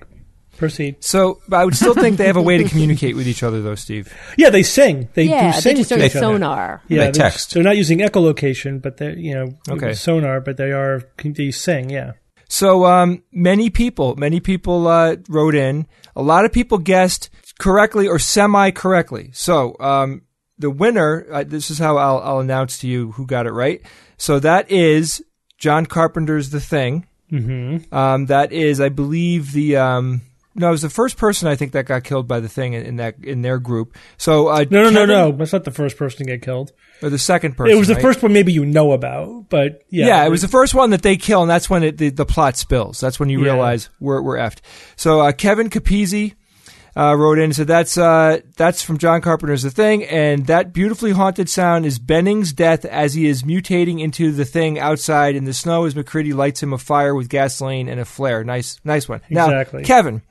proceed. So, but I would still think they have a way to communicate with each other, though, Steve. Yeah, they sing. They yeah, do sing they just to each use other. sonar. Yeah, They they're- They're not using echolocation, but they you know Okay. sonar, but they are they sing. Yeah. So, um, many people, many people uh, wrote in. A lot of people guessed correctly or semi-correctly. So, um, the winner. Uh, this is how I'll, I'll announce to you who got it right. So that is John Carpenter's The Thing. Mm-hmm. Um, that is, I believe, the um, no, it was the first person I think that got killed by the thing in, in that in their group. So uh, No, no, no, Kevin- no. That's not the first person to get killed. or the second person. it was the right? first one maybe you know about, but yeah, Yeah, it was the first one that they kill, and that's when it, the, the plot spills. That's when you Yeah. realize we're we're effed. So uh, Kevin Capizzi uh, wrote in and said that's uh, that's from John Carpenter's The Thing, and that beautifully haunted sound is Bennings' death as he is mutating into the thing outside in the snow as MacReady lights him a fire with gasoline and a flare. Nice, nice one. Exactly. Now, Kevin,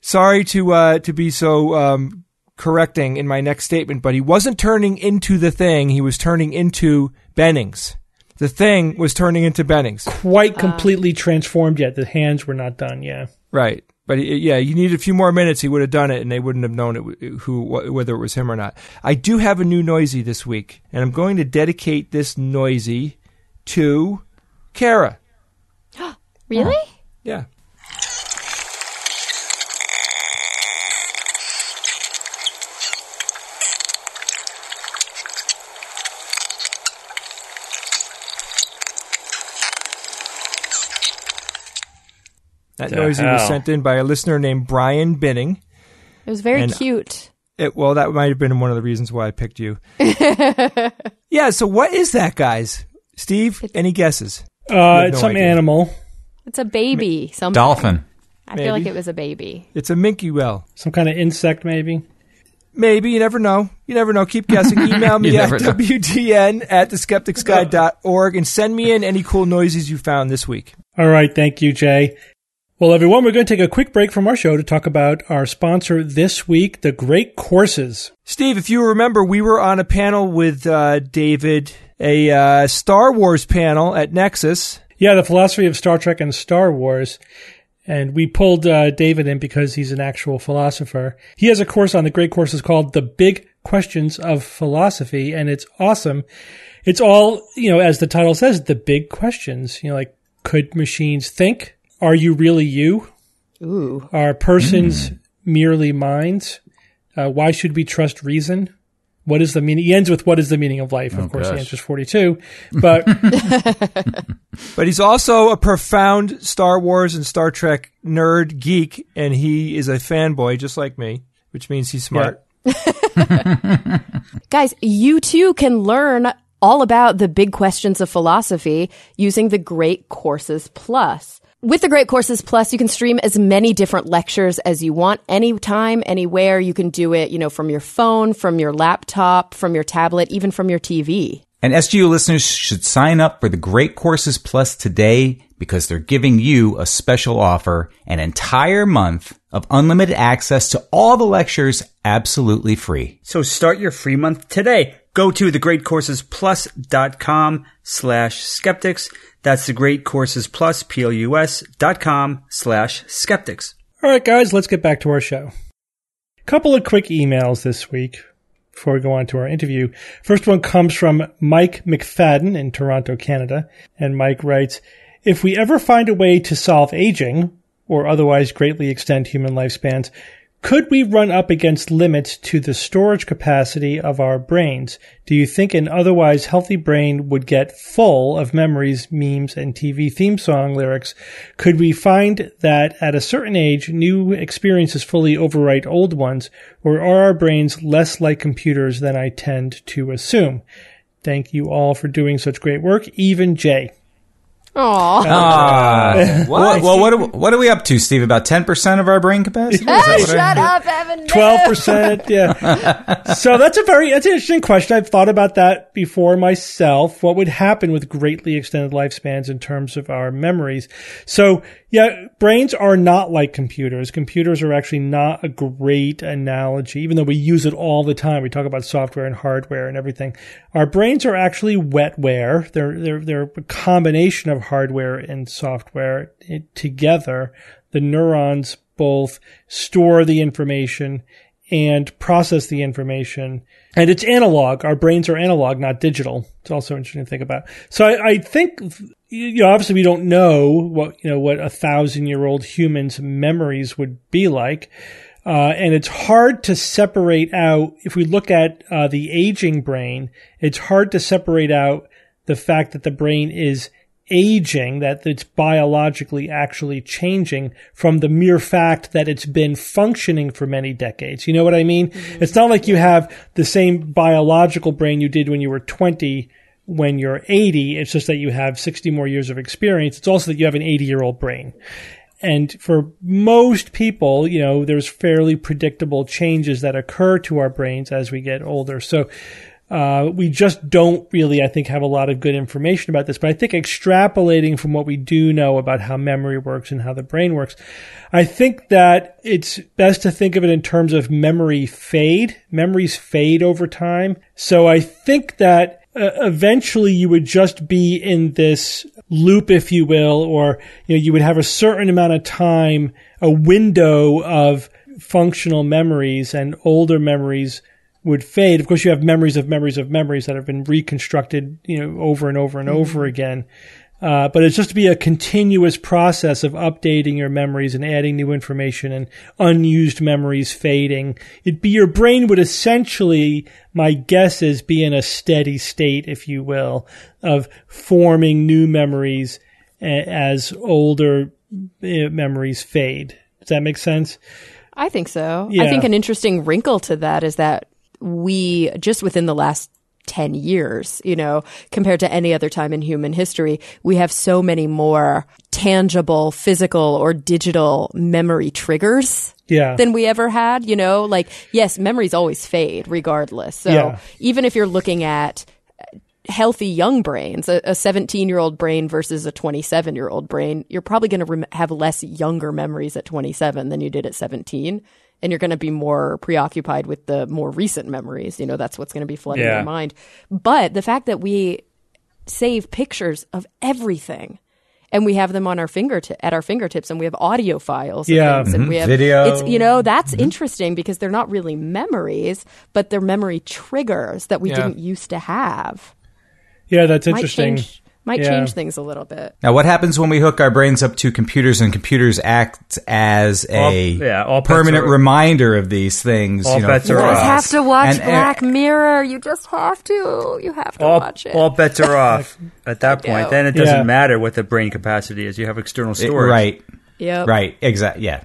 sorry to uh, to be so. Um, correcting in my next statement but he wasn't turning into the thing he was turning into bennings the thing was turning into bennings quite completely transformed yet. The hands were not done. Yeah. Right. But he- yeah, you needed a few more minutes. He would have done it, and they wouldn't have known it, who whether it was him or not. I do have a new noisy this week, and I'm going to dedicate this noisy to Cara. Really? Yeah. That The noisy was sent in by a listener named Brian Binning. It was very And- cute. It, well, that might have been one of the reasons why I picked you. yeah. So, what is that, guys? Steve, any guesses? Uh, have it's no some idea. animal, It's a baby. Something. Dolphin. I feel like it was a baby. It's a minky well. some kind of insect, maybe. Maybe. You never know. You never know. Keep guessing. Email me You at never know. WTN at theskepticsguide.org and send me in any cool noises you found this week. All right, thank you, Jay. Well, everyone, we're going to take a quick break from our show to talk about our sponsor this week, the Great Courses. Steve, if you remember, we were on a panel with uh, David, a uh, Star Wars panel at NECSS. Yeah, the philosophy of Star Trek and Star Wars. And we pulled uh, David in because he's an actual philosopher. He has a course on the Great Courses called The Big Questions of Philosophy, and it's awesome. It's all, you know, as the title says, the big questions. You know, like, could machines think? Are you really you? Ooh. Are persons merely minds? Uh, why should we trust reason? What is the meaning? He ends with what is the meaning of life? Of course, the gosh. answer is 42. But But he's also a profound Star Wars and Star Trek nerd geek, and he is a fanboy just like me, which means he's smart. Guys, you too can learn all about the big questions of philosophy using the Great Courses Plus. With the Great Courses Plus, you can stream as many different lectures as you want, anytime, anywhere. You can do it, you know, from your phone, from your laptop, from your tablet, even from your TV. And SGU listeners should sign up for the Great Courses Plus today because they're giving you a special offer, an entire month of unlimited access to all the lectures absolutely free. So start your free month today. Go to thegreatcoursesplus.com slash skeptics. That's the Great Courses Plus, P-L-U-S dot com slash skeptics. All right, guys, let's get back to our show. couple of quick emails this week before we go on to our interview. First one comes from Mike McFadden in Toronto, Canada. And Mike writes, if we ever find a way to solve aging or otherwise greatly extend human lifespans, could we run up against limits to the storage capacity of our brains? Do you think an otherwise healthy brain would get full of memories, memes, and TV theme song lyrics? Could we find that at a certain age, new experiences fully overwrite old ones, or are our brains less like computers than I tend to assume? Thank you all for doing such great work. Even Jay. Aw. Ah, well, well, what are, what are we up to, Steve? About ten percent of our brain capacity? Is that what I- Shut up, Evan. Twelve percent, yeah. so that's a very that's an interesting question. I've thought about that before myself. What would happen with greatly extended lifespans in terms of our memories? So yeah, brains are not like computers. Computers are actually not a great analogy, even though we use it all the time. We talk about software and hardware and everything. Our brains are actually wetware. They're they're they're a combination of hardware and software together. The neurons both store the information and process the information. And it's analog. Our brains are analog, not digital. It's also interesting to think about. So I, I think, you know, obviously we don't know what, you know, what a thousand year old human's memories would be like. Uh, and it's hard to separate out, if we look at uh, the aging brain, it's hard to separate out the fact that the brain is aging, that it's biologically actually changing from the mere fact that it's been functioning for many decades. You know what I mean? Mm-hmm. It's not like you have the same biological brain you did when you were 20 when you're 80. It's just that you have 60 more years of experience. It's also that you have an 80 year old brain. And for most people, you know, there's fairly predictable changes that occur to our brains as we get older. So, uh, we just don't really, I think, have a lot of good information about this. But I think extrapolating from what we do know about how memory works and how the brain works, I think that it's best to think of it in terms of memory fade. Memories fade over time. So I think that uh, eventually you would just be in this loop, if you will, or you know, you would have a certain amount of time, a window of functional memories and older memories would fade. Of course, you have memories of memories of memories that have been reconstructed, you know, over and over and over again. Uh, but it's just to be a continuous process of updating your memories and adding new information and unused memories fading. It'd be your brain would essentially, my guess is, be in a steady state, if you will, of forming new memories a- as older uh, memories fade. Does that make sense? I think so. Yeah. I think an interesting wrinkle to that is that we just within the last 10 years, you know, compared to any other time in human history, we have so many more tangible, physical or digital memory triggers Yeah. than we ever had, you know, like yes, memories always fade regardless. So Yeah. even if you're looking at healthy young brains, a 17 year old brain versus a 27 year old brain, you're probably going to rem- have less younger memories at 27 than you did at 17. And you're going to be more preoccupied with the more recent memories. You know, that's what's going to be flooding Yeah. your mind. But the fact that we save pictures of everything and we have them on our fingertip at our fingertips and we have audio files and Yeah. things, and mm-hmm. we have Video. it's you know that's mm-hmm. interesting because they're not really memories but they're memory triggers that we Yeah. didn't used to have yeah, that's might interesting. change might Yeah. change things a little bit Now, what happens when we hook our brains up to computers and computers act as a All- yeah, all permanent are- reminder of these things? All you know, bets are for off. us? have to watch And- and- black mirror you just have to you have to all, watch it all bets are off at that point. know. Then it doesn't Yeah. matter what the brain capacity is. You have external It- storage. right, yep. right, exactly, yeah,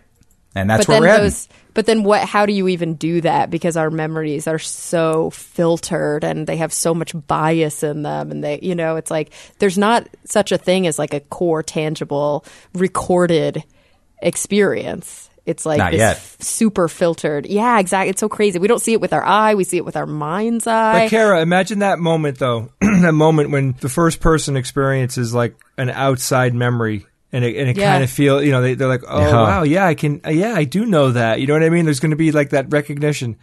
and that's but where then we're heading. But then what how do you even do that because our memories are so filtered and they have so much bias in them and they you know it's like there's not such a thing as like a core tangible recorded experience it's like Not this yet. f- super filtered yeah exactly it's so crazy we don't see it with our eye we see it with our mind's eye But Cara, imagine that moment though. that moment when the first person experiences like an outside memory. And it, and it Yeah. kind of feel, you know, they, they're like, oh Yeah. wow, yeah, I can, uh, yeah, I do know that. You know what I mean? There's going to be like that recognition.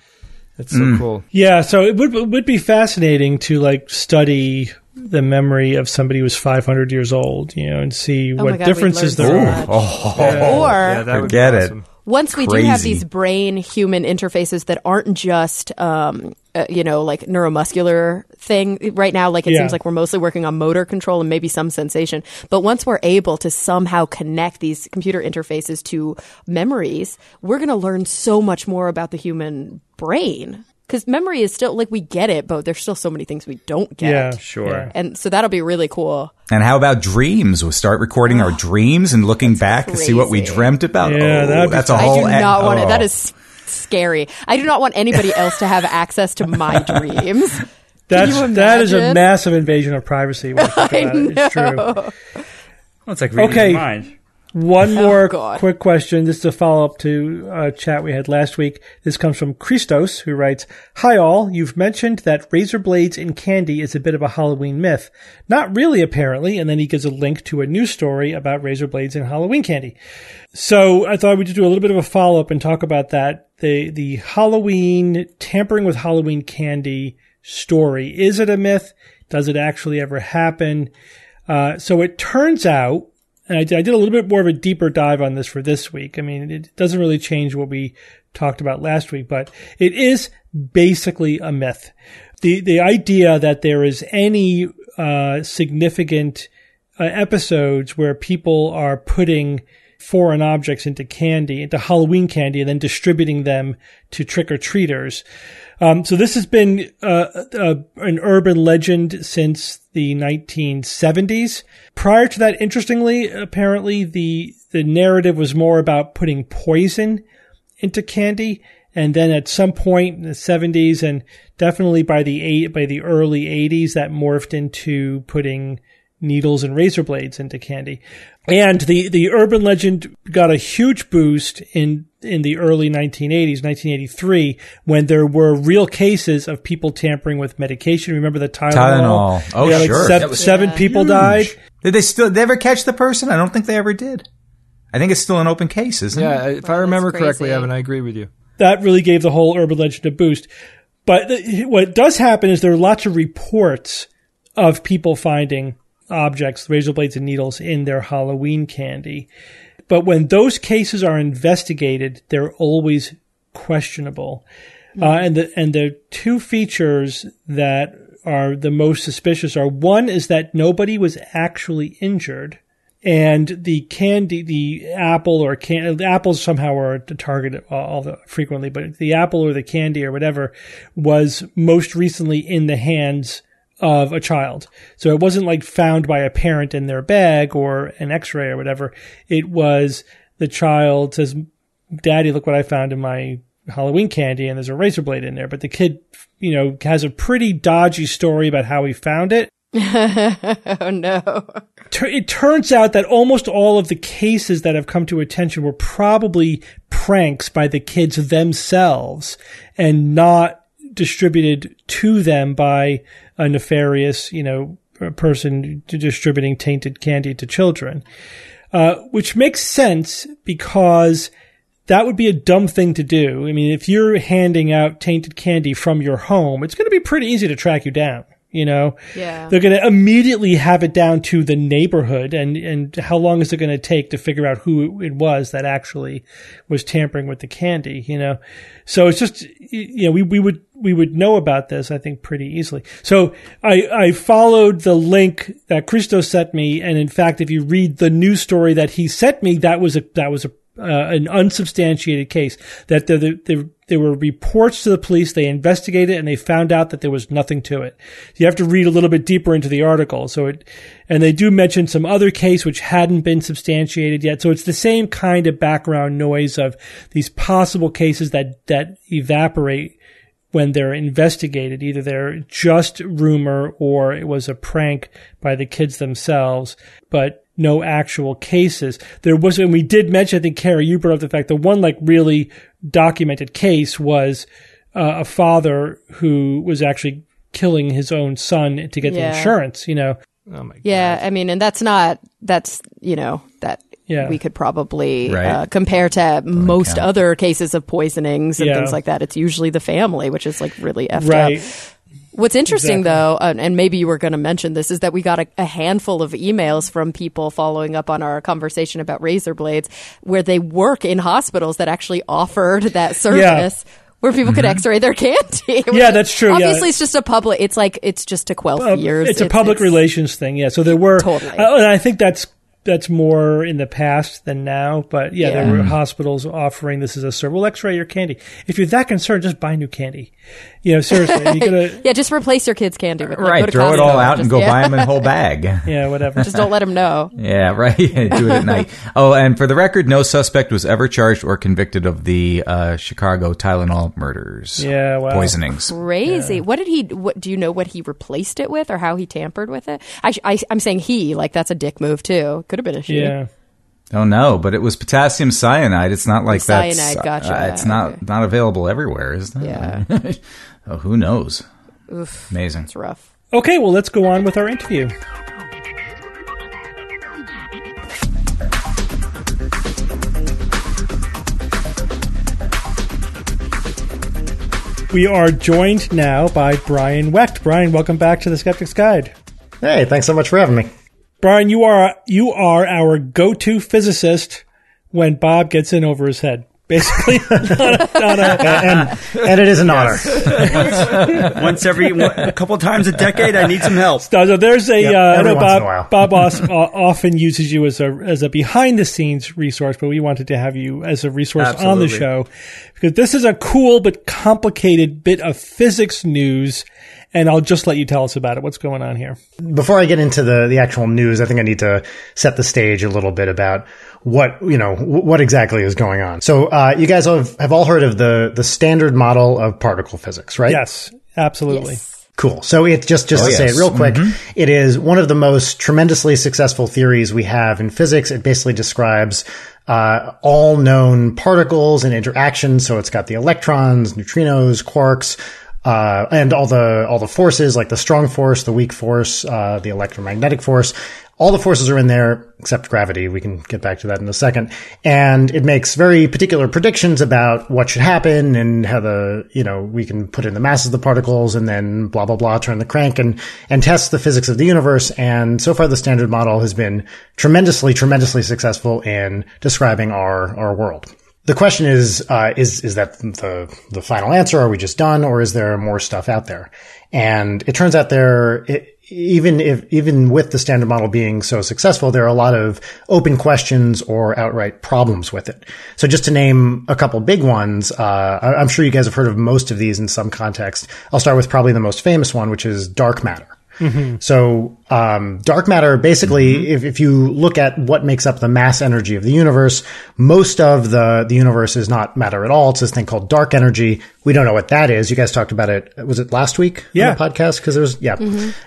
That's so Mm. cool. Yeah, so it would it would be fascinating to like study the memory of somebody who's 500 years old, you know, and see Oh what God, differences there are. much. Oh, or Yeah, that would be Forget it. awesome. Once we do have these brain human interfaces that aren't just um, uh, you know like neuromuscular thing right now like it Yeah. seems like we're mostly working on motor control and maybe some sensation. But once we're able to somehow connect these computer interfaces to memories we're going to learn so much more about the human brain because memory is still like we get it but there's still so many things we don't get Yeah, Sure. yeah. and so that'll be really cool And how about dreams? We'll start recording our dreams and looking back to see what we dreamt about. Yeah, oh, that'd be that's a whole. I do not want it. oh. That is scary. I do not want anybody else to have access to my dreams. That's that is a massive invasion of privacy. When you think about it. It's true. Well, it's like reading Okay. your mind. One more Oh, God. quick question. This is a follow up to a chat we had last week. This comes from Christos, who writes, Hi all, you've mentioned that razor blades in candy is a bit of a Halloween myth. Not really, apparently. And then he gives a link to a news story about razor blades in Halloween candy. So I thought we'd just do a little bit of a follow up and talk about that. The, the Halloween, tampering with Halloween candy story. Is it a myth? Does it actually ever happen? Uh, so it turns out, and I did, I did a little bit more of a deeper dive on this for this week. I mean, it doesn't really change what we talked about last week, but it is basically a myth. The the idea that there is any uh, significant uh, episodes where people are putting foreign objects into candy, into Halloween candy, and then distributing them to trick or treaters. Um, so this has been uh, uh, an urban legend since the 1970s. Prior to that, interestingly, apparently the the narrative was more about putting poison into candy, and then at some point in the 70s, and definitely by the eight by the early 80s, that morphed into putting needles and razor blades into candy. And the, the urban legend got a huge boost in, in the early 1980s, 1983, when there were real cases of people tampering with medication. Remember the Tylenol? Tylenol. Oh, Yeah, like sure. sev- That was seven people died. Did they still did they ever catch the person? I don't think they ever did. I think it's still an open case, isn't Yeah, it? Yeah, if I remember correctly, crazy. Evan, I agree with you. that really gave the whole urban legend a boost. But the, what does happen is there are lots of reports of people finding objects, razor blades and needles in their Halloween candy. But when those cases are investigated, they're always questionable. Uh, and the and the two features that are the most suspicious are one is that nobody was actually injured and the candy, the apple or can, the apples somehow are the target all, all the, frequently, but the apple or the candy or whatever was most recently in the hands of a child. So it wasn't like found by a parent in their bag or an x-ray or whatever. It was the child says, daddy, look what I found in my Halloween candy and there's a razor blade in there. But the kid, you know, has a pretty dodgy story about how he found it oh no. it turns out that almost all of the cases that have come to attention were probably pranks by the kids themselves and not distributed to them by a nefarious, you know, person distributing tainted candy to children. Uh, which makes sense because that would be a dumb thing to do. I mean, if you're handing out tainted candy from your home, it's going to be pretty easy to track you down. You know, Yeah. they're going to immediately have it down to the neighborhood, and and how long is it going to take to figure out who it was that actually was tampering with the candy? You know, so it's just you know we we would we would know about this I think pretty easily. So I I followed the link that Christo sent me, and in fact, if you read the news story that he sent me, that was a that was a uh, an unsubstantiated case that there, there, there were reports to the police. They investigated and they found out that there was nothing to it. You have to read a little bit deeper into the article. So it, and they do mention some other case which hadn't been substantiated yet. So it's the same kind of background noise of these possible cases that, that evaporate when they're investigated. Either they're just rumor or it was a prank by the kids themselves, but no actual cases. There was, and we did mention, I think, Carrie, you brought up the fact the one like really documented case was uh, a father who was actually killing his own son to get the insurance, you know. Oh my Yeah, I mean, and that's not that's you know that Yeah. we could probably Right. uh, compare to most count. other cases of poisonings and Yeah. things like that. It's usually the family, which is like really effed Right. up. What's interesting, Exactly. though, uh, and maybe you were going to mention this, is that we got a, a handful of emails from people following up on our conversation about razor blades, where they work in hospitals that actually offered that service. Where people could X-ray their candy. Yeah, that's true, yeah. Obviously, it's just a public. It's like it's just to quell Uh, fears. It's a public relations thing, yeah. So there were, Totally. uh, and I think that's that's more in the past than now. But yeah, Yeah. there were hospitals offering this as a service. We'll X-ray your candy. If you're that concerned, just buy new candy. You know, seriously, you gotta, Yeah, just replace your kids' candy with like, Right, throw it all out and just- go yeah. buy them in a whole bag. yeah, whatever. Just don't let them know. Yeah, right. Do it at night. Oh, and for the record, no suspect was ever charged or convicted of the uh, Chicago Tylenol murders. Yeah, wow. Poisonings. Crazy. What did he? What do you know? What he replaced it with, or how he tampered with it? I, I, I'm saying he. Like that's a dick move too. Could have been a she. Yeah. Oh no, but it was potassium cyanide. It's not like that. Cyanide, gotcha. uh, it's not Okay. not available everywhere, is it? Yeah. oh, who knows? Oof, Amazing. it's rough. Okay, well, let's go on with our interview. We are joined now by Brian Wecht. Brian, welcome back to the Skeptic's Guide. Hey, thanks so much for having me. Brian, you are you are our go-to physicist when Bob gets in over his head. Basically, not a, not a, And, and it is an honor. Once every one, a couple times a decade, I need some help. No, no, there's a. Yep, uh, I know once in a while. Bob. Bob Os, uh, often uses you as a as a behind the scenes resource, but we wanted to have you as a resource on the show because this is a cool but complicated bit of physics news, and I'll just let you tell us about it. What's going on here? Before I get into the, the actual news, I think I need to set the stage a little bit about what, you know, what exactly is going on. So, uh, you guys have, have all heard of the, the standard model of particle physics, right? Yes, absolutely. Yes. Cool. So it's just just Oh, to say it real quick, it is one of the most tremendously successful theories we have in physics. It basically describes uh, all known particles and interactions. So it's got the electrons, neutrinos, quarks. Uh, and all the all the forces like the strong force, the weak force, uh, the electromagnetic force, all the forces are in there except gravity. We can get back to that in a second. And it makes very particular predictions about what should happen and how the, you know, we can put in the masses of the particles and then blah, blah, blah, turn the crank and, and test the physics of the universe. And so far the standard model has been tremendously, tremendously successful in describing our, our world. The question is, uh, is, is that the, the final answer? Are we just done or is there more stuff out there? And it turns out there, it, even if, even with the standard model being so successful, there are a lot of open questions or outright problems with it. So just to name a couple big ones, uh, I'm sure you guys have heard of most of these in some context. I'll start with probably the most famous one, which is dark matter. So, um, dark matter basically, if, if you look at what makes up the mass energy of the universe, most of the, the universe is not matter at all. It's this thing called dark energy. We don't know what that is. You guys talked about it. Was it last week? Yeah. On the podcast? Cause there was, yeah.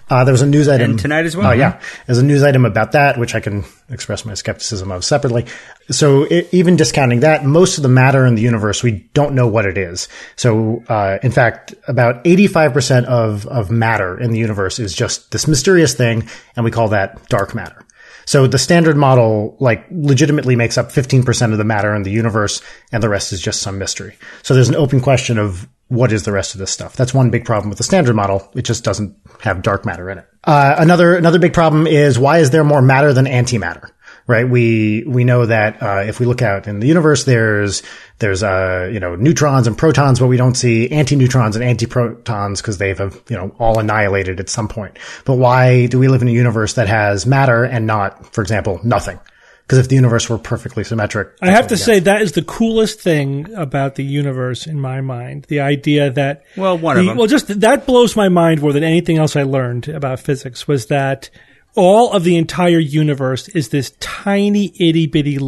Uh, there was a news item. And tonight as well. Oh, yeah. There's a news item about that, which I can express my skepticism of separately. So it, even discounting that, most of the matter in the universe, we don't know what it is. So, uh, in fact, about 85% of, of matter in the universe is just this mysterious thing, and we call that dark matter. So the standard model, like, legitimately makes up 15% of the matter in the universe, and the rest is just some mystery. So there's an open question of what is the rest of this stuff? That's one big problem with the standard model. It just doesn't have dark matter in it. Uh, another, another big problem is why is there more matter than antimatter? Right? We, we know that, uh, if we look out in the universe, there's, there's, uh, you know, neutrons and protons, but we don't see antineutrons and antiprotons because they've, uh, you know, all annihilated at some point. But why do we live in a universe that has matter and not, for example, nothing? Because if the universe were perfectly symmetric, I have to say that is the coolest thing about the universe in my mind. The idea that Well, one of them. Well, just that blows my mind more than anything else I learned about physics was that all of the entire universe is this tiny itty bitty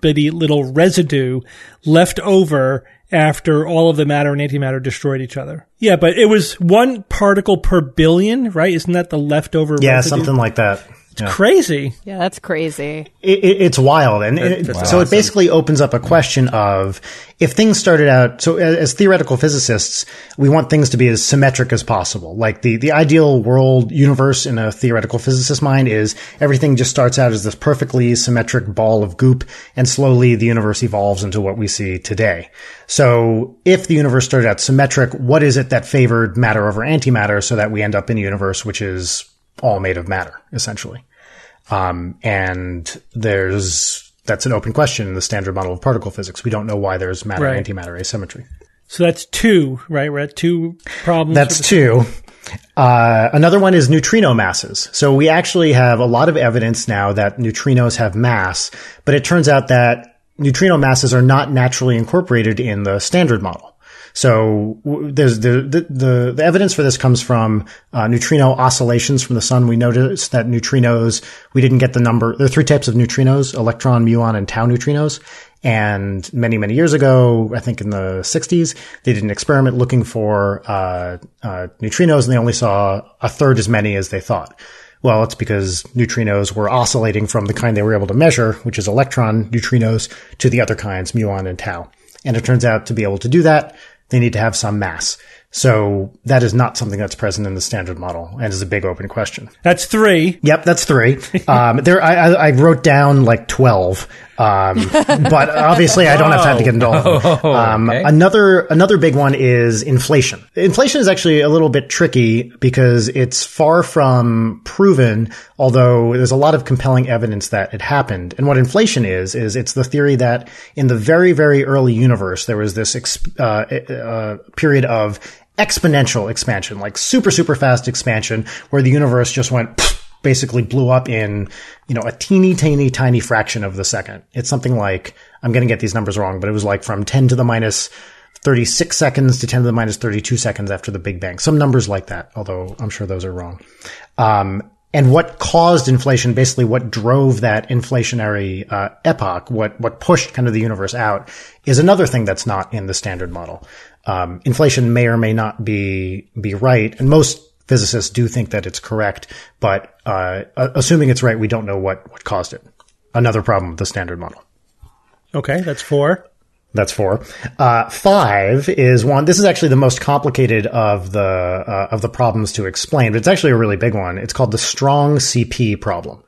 bitty little residue left over after all of the matter and antimatter destroyed each other. Yeah, but it was one particle per billion, right? Isn't that the leftover? yeah, residue? something like that. Crazy. Yeah, that's crazy. it, it, it's wild, and it, that's so it basically opens up a question of if things started out. So, as, as theoretical physicists, we want things to be as symmetric as possible. Like the the ideal world universe in a theoretical physicist mind is everything just starts out as this perfectly symmetric ball of goop, and slowly the universe evolves into what we see today. So, if the universe started out symmetric, what is it that favored matter over antimatter, so that we end up in a universe which is all made of matter, essentially? Um, and there's, that's an open question in the standard model of particle physics. We don't know why there's matter Right. antimatter asymmetry. So that's two, right? We're at two problems. That's two. Uh, another one is neutrino masses. So we actually have a lot of evidence now that neutrinos have mass, but it turns out that neutrino masses are not naturally incorporated in the standard model. So there's the, the the evidence for this comes from uh, neutrino oscillations from the sun. We noticed that neutrinos we didn't get the number. There are three types of neutrinos: electron, muon, and tau neutrinos. And many many years ago, I think in the 60s, they did an experiment looking for uh, uh, neutrinos, and they only saw a third as many as they thought. Well, it's because neutrinos were oscillating from the kind they were able to measure, which is electron neutrinos, to the other kinds, muon and tau. And it turns out to be able to do that, they need to have some mass. So that is not something that's present in the standard model and is a big open question. That's three. Yep, that's three. Um, there, I, I I wrote down like twelve, um, but obviously I don't have time to get into all of them. Um, okay. Another another big one is inflation. Inflation is actually a little bit tricky because it's far from proven, although there's a lot of compelling evidence that it happened. And what inflation is is it's the theory that in the very very early universe there was this ex- uh, uh, period of exponential expansion, like super super fast expansion, where the universe just went. pfft, basically blew up in, you know, a teeny tiny tiny fraction of the second. It's something like, I'm going to get these numbers wrong, but it was like from 10 to the minus 36 seconds to 10 to the minus 32 seconds after the Big Bang. Some numbers like that, although I'm sure those are wrong. Um, and what caused inflation, basically what drove that inflationary uh, epoch, what what pushed kind of the universe out, is another thing that's not in the standard model. Um, inflation may or may not be be right, and most physicists do think that it's correct, but uh, assuming it's right, we don't know what what caused it. Another problem with the standard model. Okay, that's four. That's four. Uh, five is one. This is actually the most complicated of the uh, of the problems to explain, but it's actually a really big one. It's called the strong CP problem,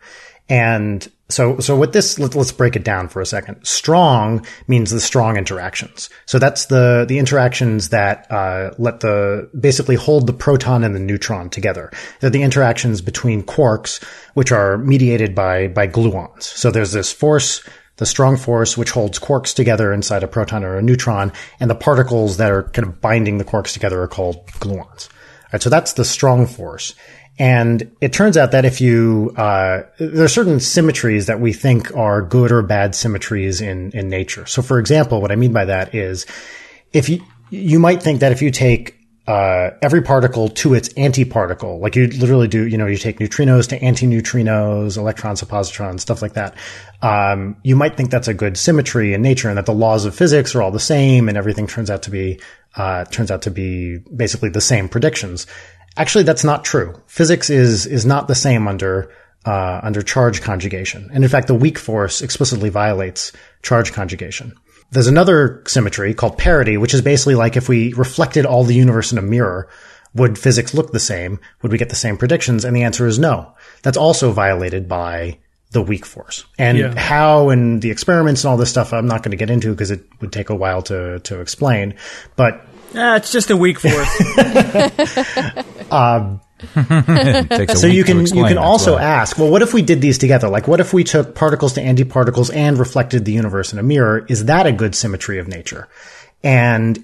and so so with this, let, let's break it down for a second. Strong means the strong interactions. So that's the the interactions that uh, let the basically hold the proton and the neutron together. They're the interactions between quarks, which are mediated by by gluons. So there's this force the strong force which holds quarks together inside a proton or a neutron, and the particles that are kind of binding the quarks together are called gluons. All right, so that's the strong force. And it turns out that if you, uh, there are certain symmetries that we think are good or bad symmetries in, in nature. So for example, what I mean by that is if you, you might think that if you take uh, every particle to its antiparticle, like you literally do, you know, you take neutrinos to antineutrinos, electrons to positrons, stuff like that. Um, you might think that's a good symmetry in nature and that the laws of physics are all the same and everything turns out to be, uh, turns out to be basically the same predictions. Actually, that's not true. Physics is, is not the same under, uh, under charge conjugation. And in fact, the weak force explicitly violates charge conjugation. There's another symmetry called parity, which is basically like if we reflected all the universe in a mirror, would physics look the same? Would we get the same predictions? And the answer is no. That's also violated by the weak force. And Yeah. how and the experiments and all this stuff I'm not going to get into because it would take a while to, to explain. But Ah, it's just a weak force. Um, a so you can explain, you can also why. ask, well, what if we did these together? Like, what if we took particles to antiparticles and reflected the universe in a mirror? Is that a good symmetry of nature? And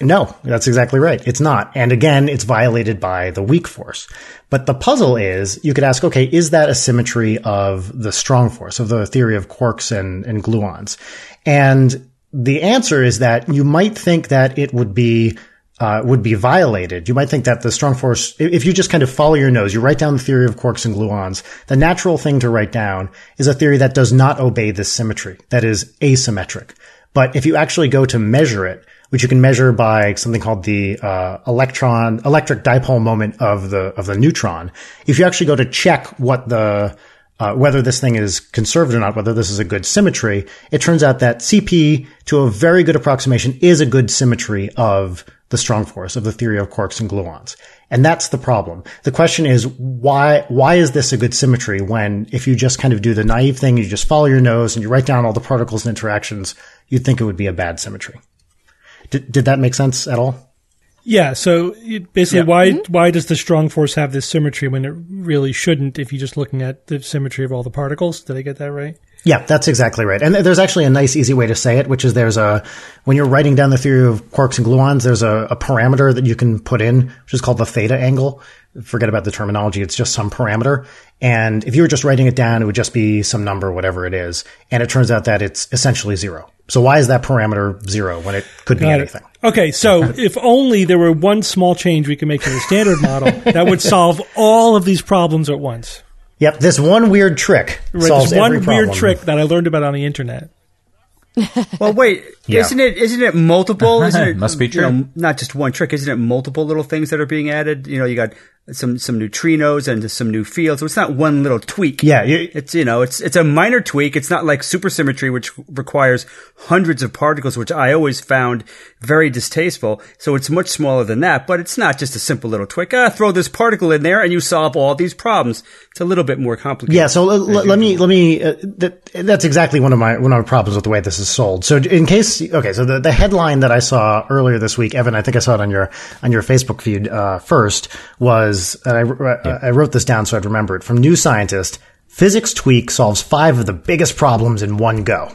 no, that's exactly right. It's not. And again, it's violated by the weak force. But the puzzle is, you could ask, okay, is that a symmetry of the strong force, of the theory of quarks and, and gluons? And the answer is that you might think that it would be uh, would be violated. You might think that the strong force, if you just kind of follow your nose, you write down the theory of quarks and gluons, the natural thing to write down is a theory that does not obey this symmetry, that is asymmetric. But if you actually go to measure it, which you can measure by something called the uh, electron electric dipole moment of the of the neutron, if you actually go to check what the uh, whether this thing is conserved or not, whether this is a good symmetry, it turns out that CP, to a very good approximation, is a good symmetry of the strong force of the theory of quarks and gluons. And that's the problem. The question is why why is this a good symmetry when if you just kind of do the naive thing, you just follow your nose and you write down all the particles and interactions, you'd think it would be a bad symmetry. Did, did that make sense at all? Yeah. So basically, why mm-hmm. why does the strong force have this symmetry when it really shouldn't? If you're just looking at the symmetry of all the particles, did I get that right? Yeah, that's exactly right. And there's actually a nice, easy way to say it, which is there's a, when you're writing down the theory of quarks and gluons, there's a, a parameter that you can put in, which is called the theta angle. Forget about the terminology. It's just some parameter. And if you were just writing it down, it would just be some number, whatever it is. And it turns out that it's essentially zero. So why is that parameter zero when it could be Got it. anything? Okay, so if only there were one small change we could make to the standard model, that would solve all of these problems at once. Yep. This one weird trick Right, solves There's one every weird problem. trick that I learned about on the internet. Well, wait, Yeah. isn't it? Isn't it multiple? Isn't it Must be you know, true. not just one trick. Isn't it multiple little things that are being added? You know, you got some some neutrinos and some new fields. So it's not one little tweak. Yeah, it's you know, it's it's a minor tweak. It's not like supersymmetry, which requires hundreds of particles, which I always found very distasteful. So it's much smaller than that, but it's not just a simple little tweak. Ah, throw this particle in there, and you solve all these problems. It's a little bit more complicated. Yeah, so l- l- let me let me. Uh, that, that's exactly one of my one of my problems with the way this is sold. So in case, okay, so the, the headline that I saw earlier this week, Evan, I think I saw it on your on your Facebook feed uh, first was, and I uh, I wrote this down so I'd remember it from New Scientist. Physics tweak solves five of the biggest problems in one go.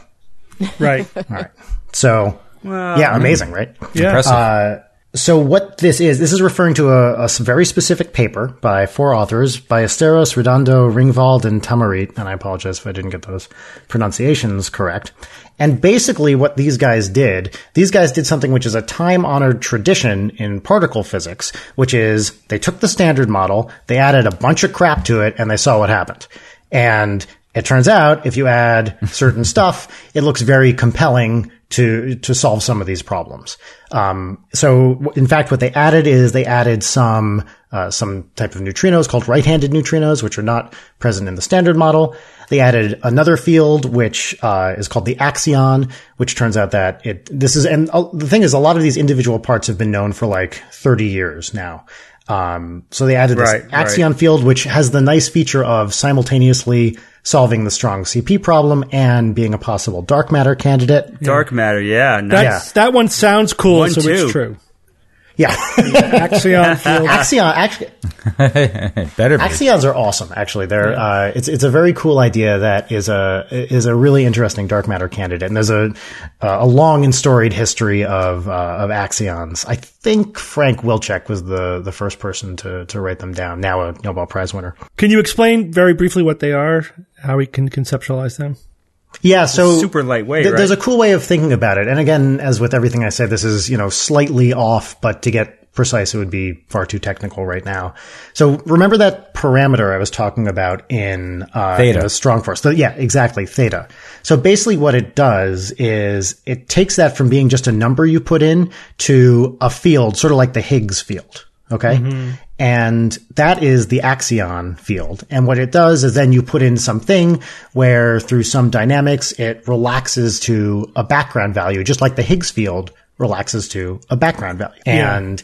Right. All right, so yeah, amazing, right? Yeah. Impressive. So what this is, this is referring to a very specific paper by four authors, Ballesteros, Redondo, Ringwald, and Tamarit, and I apologize if I didn't get those pronunciations correct. And basically what these guys did, these guys did something which is a time-honored tradition in particle physics, which is they took the standard model, they added a bunch of crap to it, and they saw what happened. And it turns out if you add certain stuff, it looks very compelling to to solve some of these problems. Um, so in fact, what they added is they added some uh, some type of neutrinos called right-handed neutrinos, which are not present in the standard model. They added another field which uh, is called the axion, which turns out that it this is and uh, the thing is a lot of these individual parts have been known for like 30 years now. Um, so they added this Right, right. axion field, which has the nice feature of simultaneously solving the strong CP problem and being a possible dark matter candidate. Dark matter, yeah, nice. That's, That one sounds cool, One, so two. it's true. Yeah. Axion field. Axion, actually, Better be. axions are awesome. Actually, they're, uh, it's, it's a very cool idea that is a, is a really interesting dark matter candidate. And there's a, a long and storied history of, uh, of axions. I think Frank Wilczek was the, the first person to, to write them down. Now a Nobel Prize winner. Can you explain very briefly what they are, how we can conceptualize them? Yeah, so super lightweight, th- There's a cool way of thinking about it, and again, as with everything I say, this is you know slightly off, but to get precise, it would be far too technical right now. So remember that parameter I was talking about in uh, Theta. strong force. The- yeah, exactly, theta. So basically, what it does is it takes that from being just a number you put in to a field, sort of like the Higgs field. Okay. Mm-hmm. And that is the axion field. And what it does is then you put in something where through some dynamics, it relaxes to a background value, just like the Higgs field relaxes to a background value. And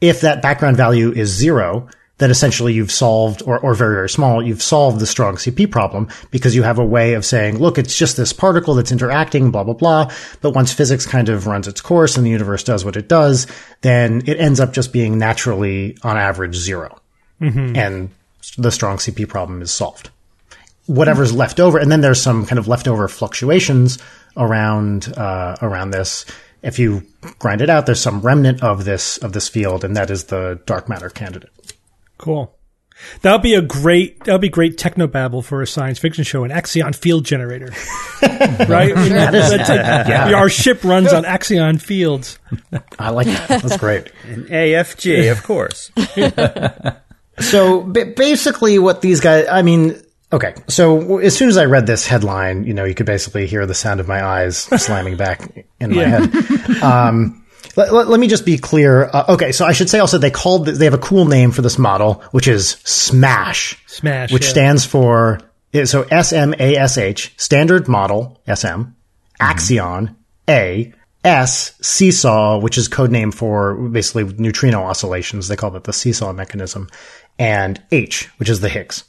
if that background value is zero, then essentially you've solved, or, or very, very small, you've solved the strong CP problem because you have a way of saying, look, it's just this particle that's interacting, blah, blah, blah. But once physics kind of runs its course and the universe does what it does, then it ends up just being naturally on average 0 And the strong CP problem is solved whatever's left over, and then there's some kind of leftover fluctuations around uh, around this. If you grind it out, there's some remnant of this of this field, and that is the dark matter candidate. Cool. That would be a great. That would be great technobabble for a science fiction show. An axion field generator, right? That's like- Our ship runs on axion fields. I like that. That's great. An AFG, of course. So ba- basically, what these guys, I mean, okay. So as soon as I read this headline, you know, you could basically hear the sound of my eyes slamming back in my head. Um, let, let, let me just be clear. Uh, okay, so I should say also they called they have a cool name for this model, which is Smash. Smash, which yeah. stands for So SMASH, standard model, SM, Axion, A, S, seesaw, which is code name for basically neutrino oscillations. They call that the seesaw mechanism, and H, which is the Higgs.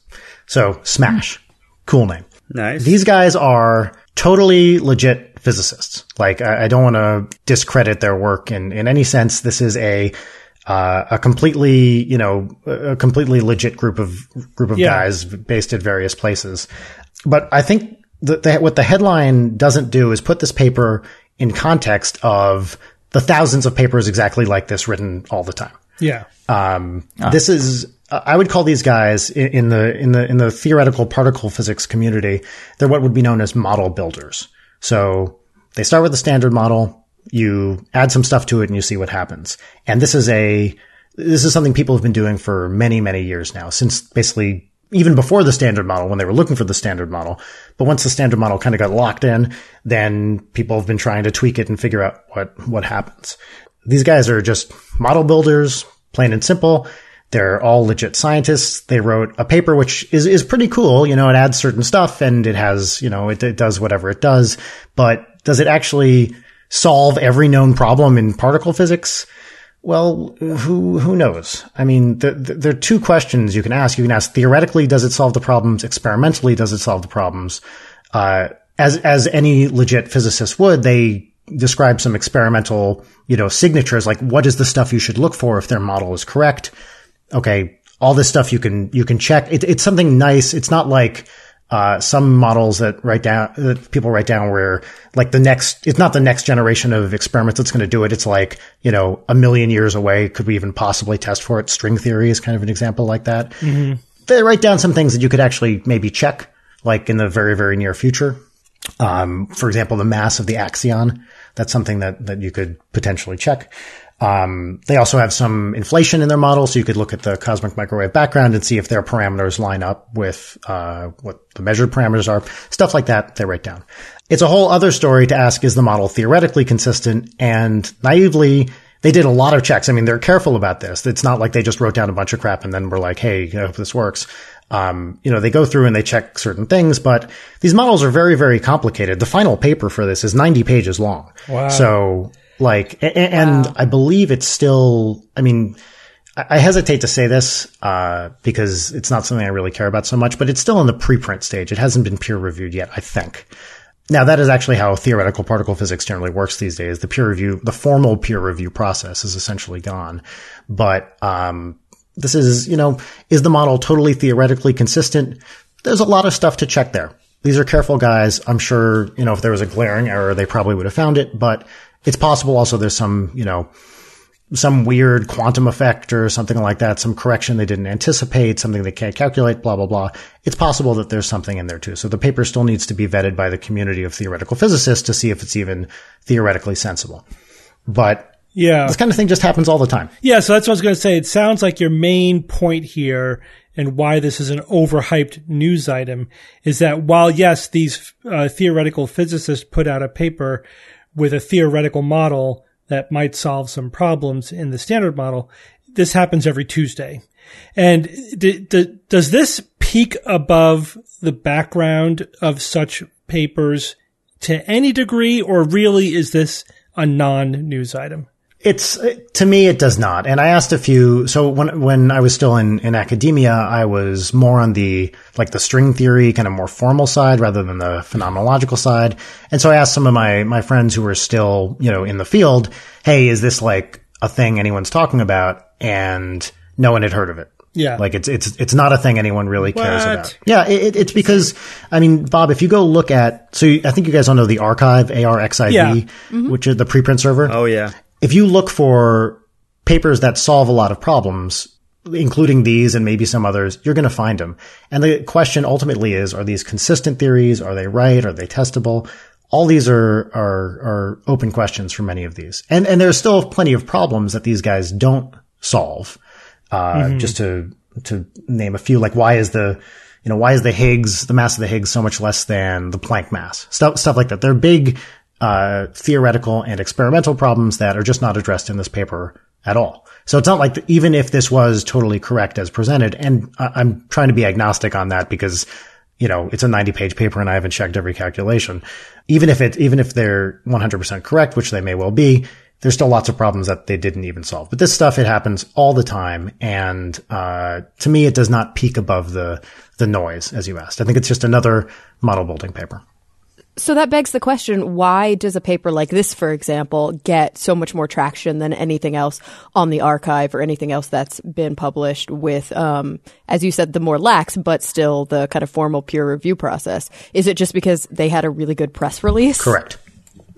So smash. Cool name. Nice. These guys are totally legit physicists. Like, I, I don't want to discredit their work in, in any sense. This is a, uh, a completely, you know, a completely legit group of, group of Yeah. guys based at various places. But I think that the, what the headline doesn't do is put this paper in context of the thousands of papers exactly like this written all the time. Yeah. Um, This is I would call these guys in the in the in the theoretical particle physics community. They're what would be known as model builders. So they start with a standard model. You add some stuff to it, and you see what happens. And this is a this is something people have been doing for many many years now, since basically even before the standard model when they were looking for the standard model. But once the standard model kind of got locked in, then people have been trying to tweak it and figure out what, what happens. These guys are just model builders, plain and simple. They're all legit scientists. They wrote a paper which is, is pretty cool. You know, it adds certain stuff and it has, you know, it, it does whatever it does. But does it actually solve every known problem in particle physics? Well, who who knows? I mean, there, there are two questions you can ask. You can ask theoretically, does it solve the problems? Experimentally, does it solve the problems? Uh, as as any legit physicist would, they describe some experimental, you know, signatures like what is the stuff you should look for if their model is correct. Okay, all this stuff you can you can check. It, it's something nice. It's not like uh, some models that write down that people write down where like the next it's not the next generation of experiments that's going to do it. It's like you know a million years away could we even possibly test for it? String theory is kind of an example like that. They write down some things that you could actually maybe check like in the very very near future. Um, for example the mass of the axion. That's something that that you could potentially check um, they also have some inflation in their model, so you could look at the cosmic microwave background and see if their parameters line up with uh, what the measured parameters are. Stuff like that, they write down. It's a whole other story to ask: Is the model theoretically consistent? And naively, they did a lot of checks. I mean, they're careful about this. It's not like they just wrote down a bunch of crap and then were like, "Hey, I hope this works." Um, you know, they go through and they check certain things, but these models are very, very complicated. The final paper for this is 90 pages long. Wow. So, like, and I believe it's still, I mean, I I hesitate to say this, uh, because it's not something I really care about so much, but it's still in the preprint stage. It hasn't been peer reviewed yet, I think. Now that is actually how theoretical particle physics generally works these days. The peer review, the formal peer review process is essentially gone. But, um, this is, you know, is the model totally theoretically consistent? There's a lot of stuff to check there. These are careful guys. I'm sure, you know, if there was a glaring error, they probably would have found it, but it's possible also there's some, you know, some weird quantum effect or something like that, some correction they didn't anticipate, something they can't calculate, blah, blah, blah. It's possible that there's something in there too. So the paper still needs to be vetted by the community of theoretical physicists to see if it's even theoretically sensible. But Yeah. this kind of thing just happens all the time. Yeah, so that's what I was going to say. It sounds like your main point here and why this is an overhyped news item is that while, yes, these uh, theoretical physicists put out a paper with a theoretical model that might solve some problems in the standard model, this happens every Tuesday. And d- d- does this peak above the background of such papers to any degree, or really is this a non-news item? It's to me, it does not. And I asked a few. So when when I was still in in academia, I was more on the like the string theory, kind of more formal side rather than the phenomenological side. And so I asked some of my my friends who were still you know in the field, hey, is this like a thing anyone's talking about? And no one had heard of it. Yeah. Like it's it's it's not a thing anyone really cares What? about. Yeah, it, it's because I mean, Bob, if you go look at so you, I think you guys all know the arXiv A R X I V, Yeah. which is the preprint server Oh yeah. If you look for papers that solve a lot of problems, including these and maybe some others, you're going to find them. And the question ultimately is, are these consistent theories? Are they right? Are they testable? All these are, are, are open questions for many of these. And, and there's still plenty of problems that these guys don't solve. Uh, just to, to name a few, like why is the, you know, why is the Higgs, the mass of the Higgs so much less than the Planck mass? Stuff, stuff like that. They're big, uh, theoretical and experimental problems that are just not addressed in this paper at all. So it's not like the, even if this was totally correct as presented, and I, I'm trying to be agnostic on that because you know, it's a 90 page paper and I haven't checked every calculation. Even if it, even if they're 100% correct, which they may well be, there's still lots of problems that they didn't even solve. But this stuff, it happens all the time. And, uh, to me, it does not peak above the, the noise, as you asked. I think it's just another model building paper. So that begs the question why does a paper like this, for example, get so much more traction than anything else on the arXiv or anything else that's been published with, um, as you said, the more lax, but still the kind of formal peer review process? Is it just because they had a really good press release? Correct.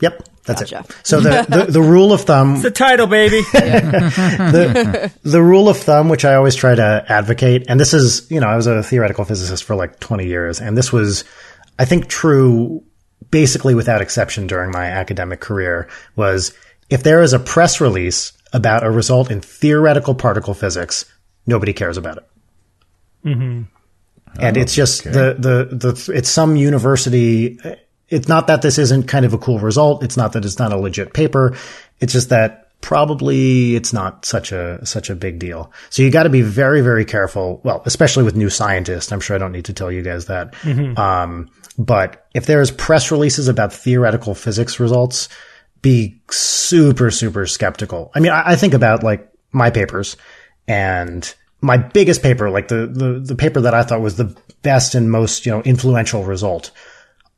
Yep. That's Gotcha. it. So the, the, the rule of thumb, The title, baby. the, the rule of thumb, which I always try to advocate, and this is, you know, I was a theoretical physicist for like 20 years, and this was, I think, true basically without exception during my academic career, was if there is a press release about a result in theoretical particle physics, nobody cares about it. And it's just the, the, the, it's some university. It's not that this isn't kind of a cool result. It's not that it's not a legit paper. It's just that probably it's not such a, such a big deal. So you got to be very, very careful. Well, especially with new scientists. I'm sure I don't need to tell you guys that. Um, but if there's press releases about theoretical physics results, be super, super skeptical. I mean, I, I think about like my papers and my biggest paper, like the, the, the paper that I thought was the best and most, you know, influential result.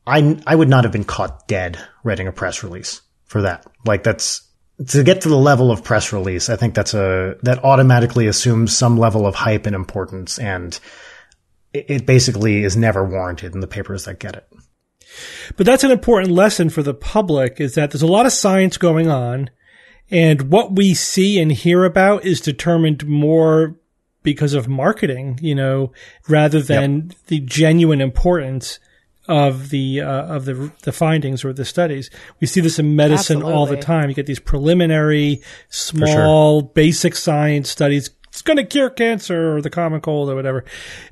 I, I would not have been caught dead writing a press release for that. Like that's, to get to the level of press release, I think that's a, that automatically assumes some level of hype and importance and it, it basically is never warranted in the papers that get it. But that's an important lesson for the public is that there's a lot of science going on and what we see and hear about is determined more because of marketing, you know, rather than the genuine importance of the uh, of the the findings or the studies. We see this in medicine all the time. You get these preliminary, small, basic science studies. It's going to cure cancer or the common cold or whatever.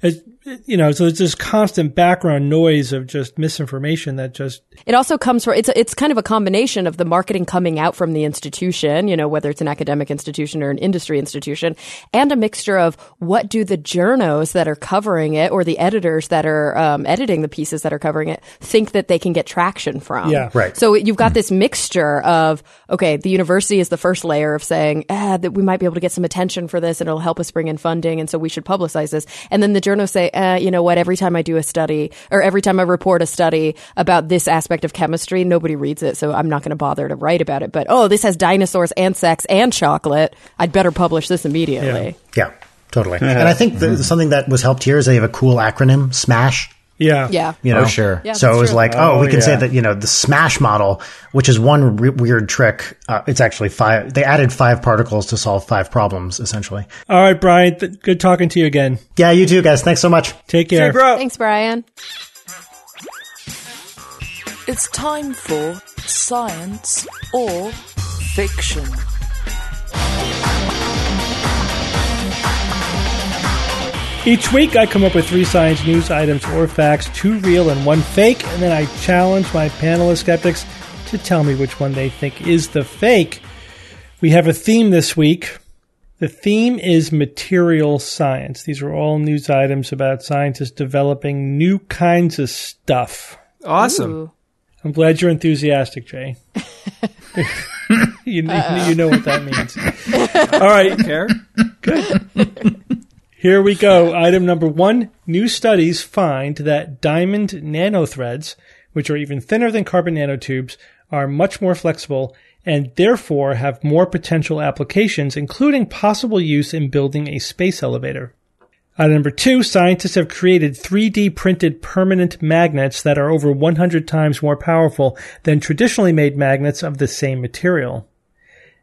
It- you know, so there's this constant background noise of just misinformation that just It also comes from it's it's kind of a combination of the marketing coming out from the institution, you know, whether it's an academic institution or an industry institution, and a mixture of what do the journos that are covering it or the editors that are um, editing the pieces that are covering it think that they can get traction from. Yeah. Right. So you've got this mixture of okay, the university is the first layer of saying ah, that we might be able to get some attention for this and it'll help us bring in funding, and so we should publicize this. And then the journos say, eh, you know what? Every time I do a study or every time I report a study about this aspect of chemistry, nobody reads it, so I'm not going to bother to write about it. But oh, this has dinosaurs and sex and chocolate. I'd better publish this immediately. Yeah, totally. and I think the, something that was helped here is they have a cool acronym, SMASH. Yeah. Yeah. You know, Oh, sure. Yeah, so it was true. like, oh, Oh, we can say that you know the Smash model, which is one re- weird trick. Uh, it's actually five. They added five particles to solve five problems, essentially. All right, Brian. Th- good talking to you again. Yeah, you too, guys. Thanks so much. Take care. Hey, bro. Thanks, Brian. It's time for science or fiction. Each week, I come up with three science news items or facts, two real and one fake, and then I challenge my panel of skeptics to tell me which one they think is the fake. We have a theme this week. The theme is material science. These are all news items about scientists developing new kinds of stuff. Awesome. Ooh. I'm glad you're enthusiastic, Jay. you, you know what that means. All right, Care? Here we go. Item number one. New studies find that diamond nanothreads, which are even thinner than carbon nanotubes, are much more flexible and therefore have more potential applications, including possible use in building a space elevator. Item number two. Scientists have created 3D printed permanent magnets that are over 100 times more powerful than traditionally made magnets of the same material.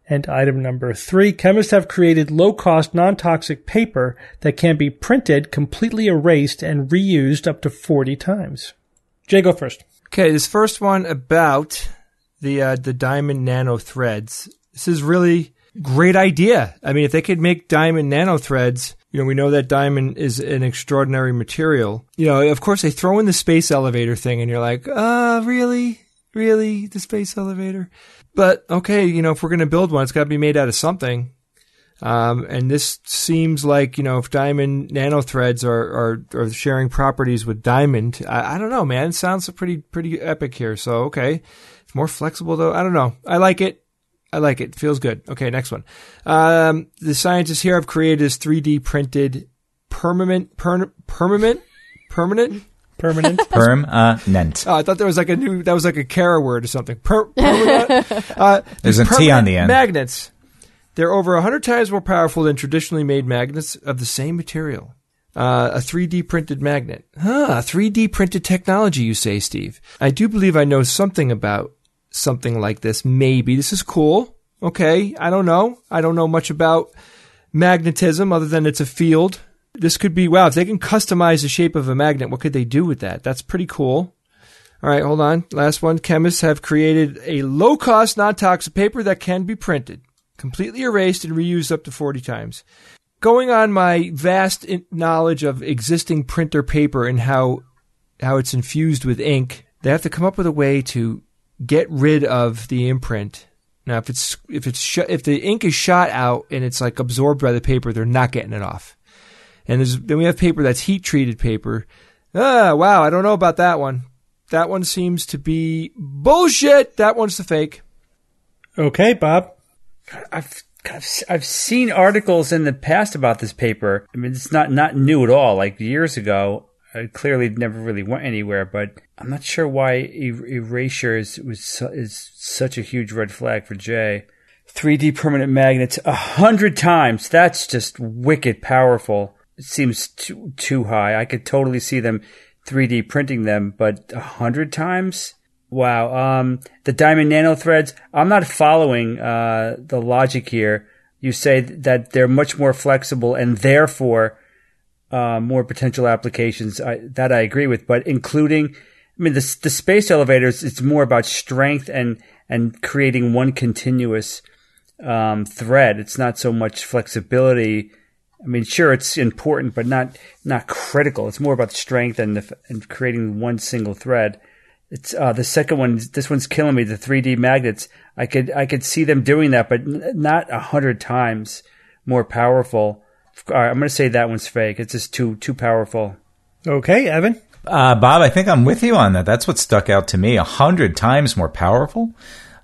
And item number three, chemists have created low-cost, non-toxic paper that can be printed, completely erased, and reused up to 40 times. Jay, go first. Okay, this first one about the uh, the diamond nano threads. This is really great idea. I mean, if they could make diamond nano threads, you know, we know that diamond is an extraordinary material. You know, of course, they throw in the space elevator thing, and you're like, uh, really, really, the space elevator. But okay, you know, if we're going to build one, it's got to be made out of something. Um, and this seems like you know if diamond nanothreads are, are, are sharing properties with diamond, I, I don't know, man. It sounds pretty pretty epic here. So okay, it's more flexible though. I don't know. I like it. I like it. Feels good. Okay, next one. Um, the scientists here have created this 3D printed permanent per, permanent permanent. Permanent. Permanent. Oh, I thought there was like a new that was like a Cara word or something. Per, permanent. uh, There's these a T on the end. Magnets. They're over 100 times more powerful than traditionally made magnets of the same material. Uh, a 3D printed magnet. Huh, 3D printed technology, you say, Steve. I do believe I know something about something like this. Maybe. This is cool. Okay. I don't know. I don't know much about magnetism other than it's a field. This could be, wow, if they can customize the shape of a magnet, what could they do with that? That's pretty cool. All right, hold on. Last one. Chemists have created a low cost, non toxic paper that can be printed, completely erased, and reused up to 40 times. Going on my vast knowledge of existing printer paper and how, how it's infused with ink, they have to come up with a way to get rid of the imprint. Now, if it's, if it's, sh- if the ink is shot out and it's like absorbed by the paper, they're not getting it off. And there's, then we have paper that's heat treated paper. Ah, wow, I don't know about that one. That one seems to be bullshit. That one's the fake. Okay, Bob. I've, I've I've seen articles in the past about this paper. I mean, it's not not new at all. Like years ago, it clearly never really went anywhere. But I'm not sure why er- erasure is was su- is such a huge red flag for Jay. 3D permanent magnets a hundred times. That's just wicked powerful. Seems too too high. I could totally see them 3D printing them, but a hundred times. Wow. Um, the diamond nanothreads. I'm not following uh, the logic here. You say that they're much more flexible and therefore uh, more potential applications. I, that I agree with, but including, I mean, the the space elevators. It's more about strength and and creating one continuous um, thread. It's not so much flexibility. I mean, sure, it's important, but not not critical. It's more about strength and the, and creating one single thread. It's uh, the second one. This one's killing me. The 3D magnets. I could I could see them doing that, but n- not a hundred times more powerful. All right, I'm going to say that one's fake. It's just too too powerful. Okay, Evan. Uh, Bob, I think I'm with you on that. That's what stuck out to me. A hundred times more powerful.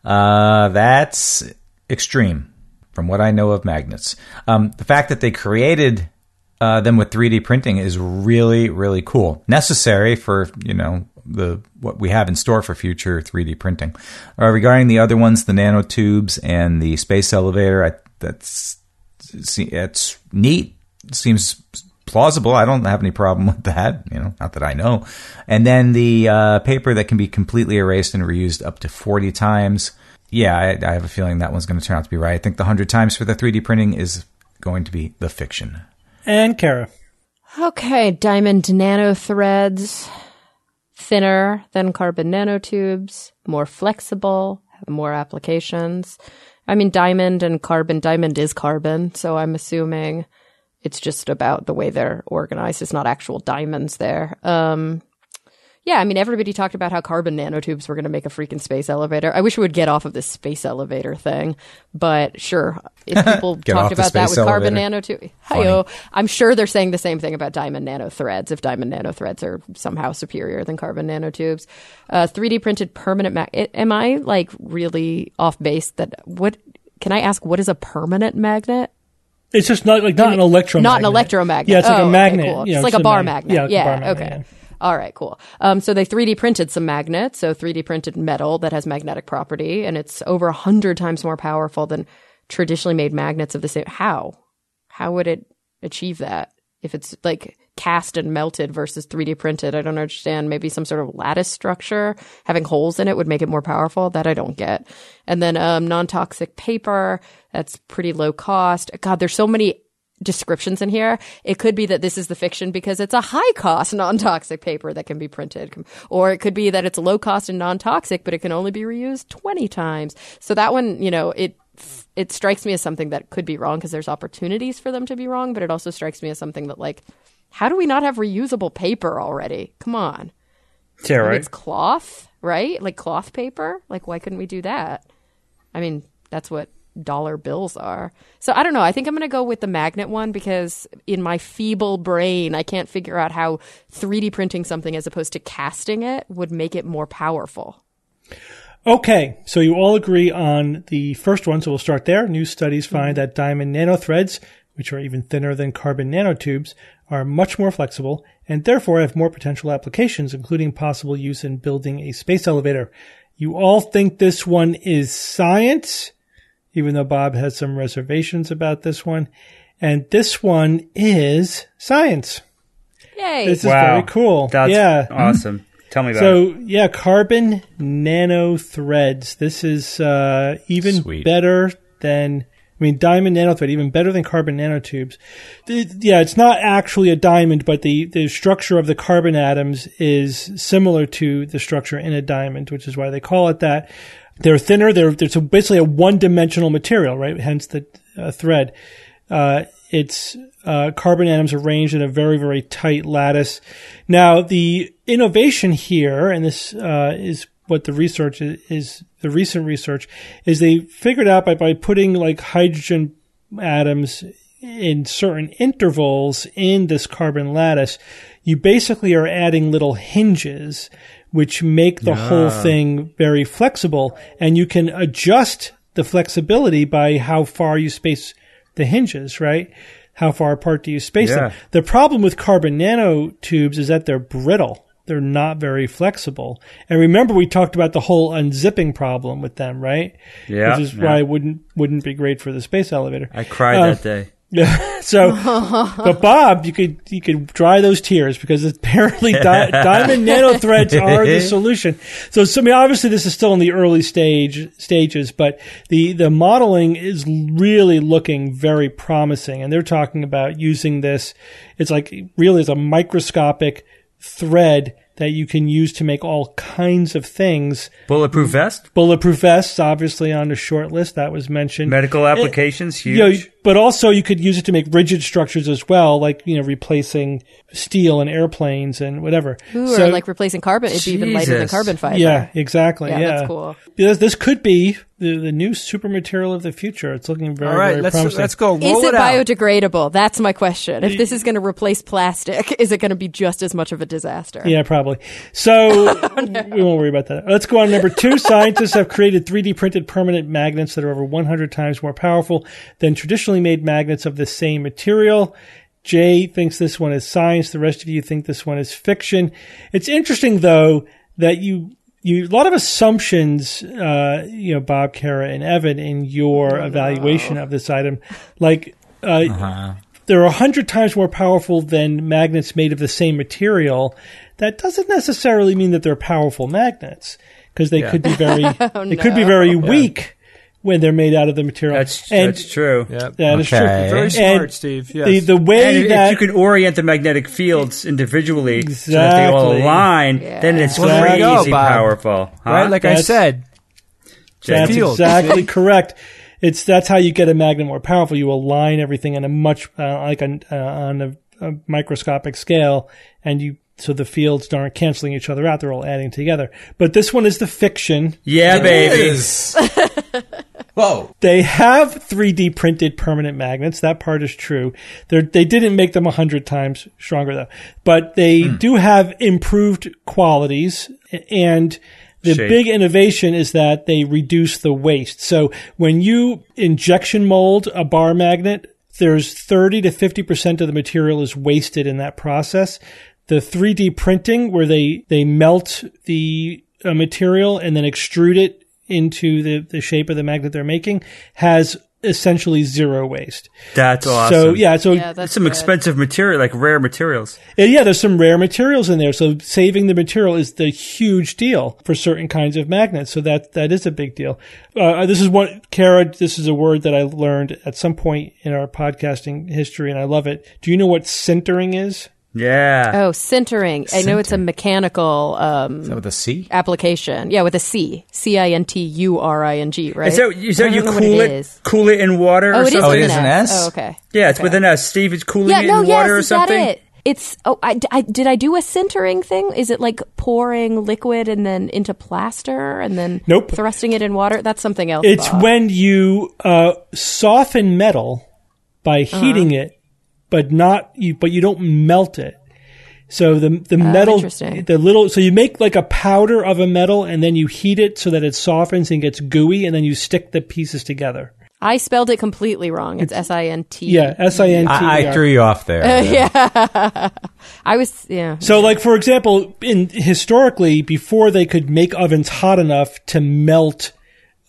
Uh, that's extreme from what I know of magnets. Um, the fact that they created uh, them with 3D printing is really, really cool. Necessary for you know the what we have in store for future 3D printing. Uh, regarding the other ones, the nanotubes and the space elevator, I, that's it's neat. Seems plausible. I don't have any problem with that. You know, not that I know. And then the uh, paper that can be completely erased and reused up to 40 times. Yeah, I, I have a feeling that one's going to turn out to be right. I think the 100 times for the 3D printing is going to be the fiction. And Cara. Okay, diamond nanothreads, thinner than carbon nanotubes, more flexible, have more applications. I mean, diamond and carbon, diamond is carbon, so I'm assuming it's just about the way they're organized. It's not actual diamonds there. Um, yeah, I mean, everybody talked about how carbon nanotubes were going to make a freaking space elevator. I wish we would get off of this space elevator thing, but sure, if people talked about that with space carbon nanotubes, hi I'm sure they're saying the same thing about diamond nanothreads. If diamond nanothreads are somehow superior than carbon nanotubes, uh, 3D printed permanent. Ma- am I like really off base? That what? Can I ask? What is a permanent magnet? It's just not like not an electromagnet. Not an electromagnet. Yeah, it's like Oh, a okay, magnet. cool. you know, it's like a just bar mag- magnet. Yeah, it's a Yeah. bar magnet, okay. yeah. All right, cool. Um, so they 3D printed some magnets, so 3D printed metal that has magnetic property, and it's over a hundred times more powerful than traditionally made magnets of the same. How? How would it achieve that if it's like cast and melted versus 3D printed? I don't understand. Maybe some sort of lattice structure having holes in it would make it more powerful. That I don't get. And then um, non-toxic paper that's pretty low cost. God, there's so many descriptions in here. It could be that this is the fiction because it's a high cost non-toxic paper that can be printed. Or it could be that it's low cost and non-toxic, but it can only be reused 20 times. So that one, you know, it it strikes me as something that could be wrong because there's opportunities for them to be wrong, but it also strikes me as something that like how do we not have reusable paper already? Come on. Yeah, right. It's cloth, right? Like cloth paper. Like why couldn't we do that? I mean, that's what dollar bills are. So I don't know. I think I'm going to go with the magnet one because in my feeble brain, I can't figure out how 3D printing something as opposed to casting it would make it more powerful. Okay, so you all agree on the first one, so we'll start there. New studies mm-hmm. find that diamond nanothreads, which are even thinner than carbon nanotubes, are much more flexible and therefore have more potential applications, including possible use in building a space elevator. You all think this one is science, even though Bob has some reservations about this one. And this one is science. Yay! This is Wow. very cool. That's yeah. awesome. Tell me about it. So yeah, carbon nanothreads. This is uh, even Sweet. better than I mean diamond nanothread, even better than carbon nanotubes. It- yeah, it's not actually a diamond, but the the structure of the carbon atoms is similar to the structure in a diamond, which is why they call it that. They're thinner. They're it's a, basically a one dimensional material, right? Hence the uh, thread. Uh, it's uh, carbon atoms arranged in a very, very tight lattice. Now, the innovation here, and this uh, is what the research is, is, the recent research, is they figured out by, by putting like hydrogen atoms in certain intervals in this carbon lattice, you basically are adding little hinges which make the whole thing very flexible and you can adjust the flexibility by how far you space the hinges, right? How far apart do you space them? The problem with carbon nanotubes is that they're brittle. They're not very flexible. And remember, we talked about the whole unzipping problem with them, right? Yeah, Which is yeah. why it wouldn't wouldn't be great for the space elevator. I cried Uh, that day. Yeah. So, but Bob, you could you could dry those tears because apparently di- diamond nanothreads are the solution. So, so I mean, obviously this is still in the early stage stages, but the the modeling is really looking very promising, and they're talking about using this. It's like really it's a microscopic thread that you can use to make all kinds of things. Bulletproof vest, Bulletproof vests, obviously on the short list that was mentioned. medical eh, applications, huge. You know, but also you could use it to make rigid structures as well, like you know, replacing steel in airplanes and whatever. Ooh, So- or like replacing carbon. It'd be even lighter than carbon fiber. yeah, exactly. Yeah, Yeah, that's cool. This, this could be the, the new super material of the future. It's looking very, All right, very let's promising. let's go. Roll Is it, it out. biodegradable? That's my question. If this is going to replace plastic, is it going to be just as much of a disaster? Yeah, probably. So oh, we won't worry about that. Let's go on number two. Scientists have created 3D printed permanent magnets that are over 100 times more powerful than traditionally made magnets of the same material. Jay thinks this one is science. The rest of you think this one is fiction. It's interesting though that you you a lot of assumptions, uh, you know, Bob, Cara, and Evan in your evaluation of this item, like. Uh, they're a hundred times more powerful than magnets made of the same material. That doesn't necessarily mean that they're powerful magnets because they could be very they could be very weak when they're made out of the material. that's and that's true. Yep. that is Okay. true. Very And smart, Steve. Yes. The the way And if that you can orient the magnetic fields individually so that they all Exactly. align, then it's Well, crazy go, powerful. Huh? right, like I said, That's field. exactly correct. It's that's how you get a magnet more powerful. You align everything in a much uh, like a, uh, on a, a microscopic scale, and you so the fields aren't canceling each other out; they're all adding together. But this one is the fiction. yeah, baby. Whoa. They have 3D printed permanent magnets. That part is true. They're, they didn't make them 100 times stronger though, but they do have improved qualities and the Shape. big innovation is that they reduce the waste. So when you injection mold a bar magnet, there's 30 to 50% of the material is wasted in that process. The 3D printing where they, they melt the uh, material and then extrude it into the, the shape of the magnet they're making has essentially zero waste. That's awesome. So yeah, so Yeah, that's That's some good. expensive material, like rare materials. uh, yeah, there's some rare materials in there. So saving the material is the huge deal for certain kinds of magnets. So that that is a big deal. Uh, this is what Cara. This is a word that I learned at some point in our podcasting history, and I love it. Do you know what sintering is? Yeah. Oh, sintering. I know it's a mechanical um, Is that with a C? application. Yeah, with a C. C I N T U R I N G, right? Is that, is I that don't you know what cool it it, is. cool it in water Oh, or it is something? Oh, with it an an S. S? Oh, okay. Yeah, it's with an S. Steve is cooling Yeah, it no, in yes, water or is that something. it? It's oh, I, I- did I do a sintering thing? Is it like pouring liquid and then into plaster and then Nope. thrusting it in water? That's something else. It's Bob. when you uh, soften metal by Uh-huh. heating it, but not you, but you don't melt it. So the the oh, metal, Oh, interesting. the little, so you make like a powder of a metal, and then you heat it so that it softens and gets gooey, and then you stick the pieces together. I spelled it completely wrong. It's S I N T. Yeah, S I N T. I threw you off there. Yeah, I was yeah. So, like for example, in historically, before they could make ovens hot enough to melt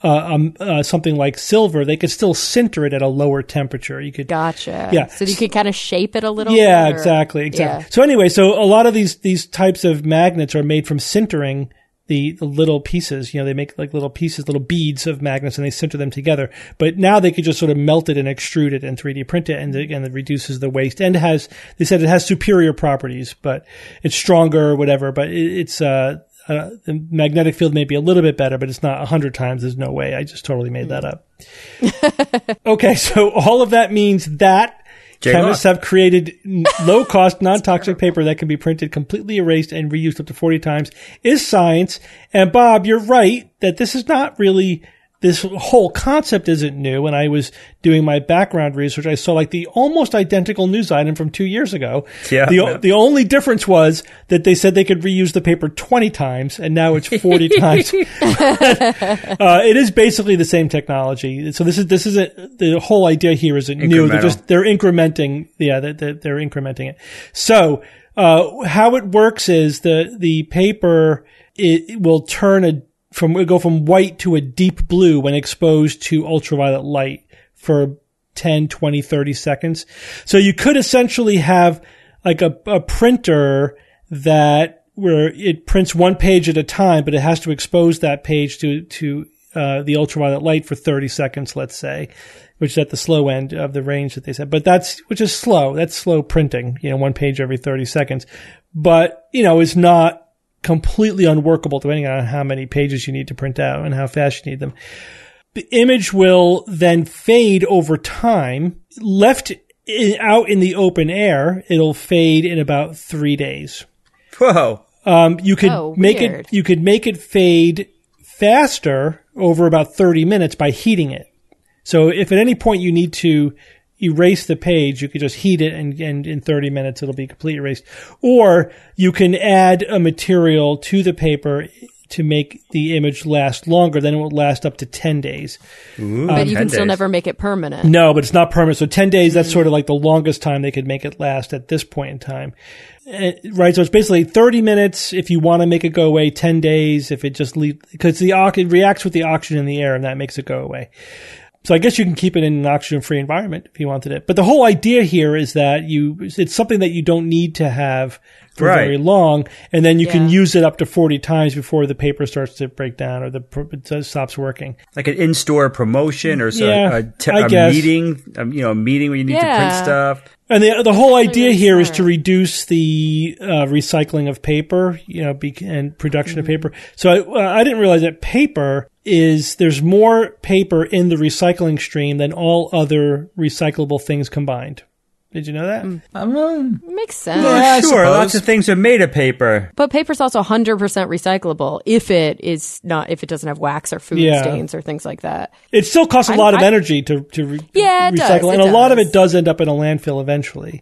uh, um, uh, something like silver, they could still sinter it at a lower temperature. You could Gotcha. Yeah. So you could kind of shape it a little. Yeah, bit, or- exactly, exactly. Yeah. So anyway, so a lot of these these types of magnets are made from sintering the, the little pieces. You know, they make like little pieces, little beads of magnets, and they sinter them together. But now they could just sort of melt it and extrude it and 3D print it, and again, it reduces the waste and has. They said it has superior properties, but it's stronger or whatever. But it, it's uh. Uh, the magnetic field may be a little bit better, but it's not a hundred times. There's no way. I just totally made that up. okay, so all of that means that Jay chemists have created low cost, non toxic paper that can be printed completely erased and reused up to 40 times is science. And Bob, you're right that this is not really, this whole concept isn't new. When I was doing my background research, I saw like the almost identical news item from two years ago. Yeah. The, o- the only difference was that they said they could reuse the paper 20 times and now it's 40 times. Uh, it is basically the same technology. So this is this isn't the whole idea here isn't new. They're just they're incrementing. Yeah, they're, they're, they're incrementing it. So uh, how it works is the the paper it will turn a from go from white to a deep blue when exposed to ultraviolet light for 10, 20, 30 seconds. So you could essentially have like a, a printer that where it prints one page at a time, but it has to expose that page to, to, uh, the ultraviolet light for 30 seconds, let's say, which is at the slow end of the range that they said. But that's, which is slow. That's slow printing, you know, one page every 30 seconds. But, you know, it's not completely unworkable depending on how many pages you need to print out and how fast you need them the image will then fade over time. Left in, out in the open air, it'll fade in about three days. Whoa. Um, you could Oh, make weird. it. You could make it fade faster over about thirty minutes by heating it. So if at any point you need to erase the page, you could just heat it and, and in 30 minutes it'll be completely erased. Or you can add a material to the paper to make the image last longer. Then it will last up to 10 days. but you can still days. never make it permanent. No, but it's not permanent. So 10 days, that's sort of like the longest time they could make it last at this point in time. Uh, right. So it's basically 30 minutes if you want to make it go away, 10 days if it just leave, because the, it reacts with the oxygen in the air and that makes it go away. So I guess you can keep it in an oxygen free environment if you wanted it. But the whole idea here is that you, it's something that you don't need to have for Right. very long. And then you can use it up to 40 times before the paper starts to break down or the, pr- it stops working. Like an in-store promotion or so Yeah, a, te- I a guess. meeting, um, you know, a meeting where you need to print stuff. And the the whole idea here is to reduce the uh, recycling of paper, you know, be, and production of paper. So I, uh, I didn't realize that paper is there's more paper in the recycling stream than all other recyclable things combined. Did you know that? Um, Makes sense. I sure. Lots of things are made of paper. But paper's also 100% recyclable if it is not if it doesn't have wax or food Yeah. stains or things like that. It still costs a I- lot of I- energy to to re- Yeah, it recycle, does, and it a lot of it does end up in a landfill eventually.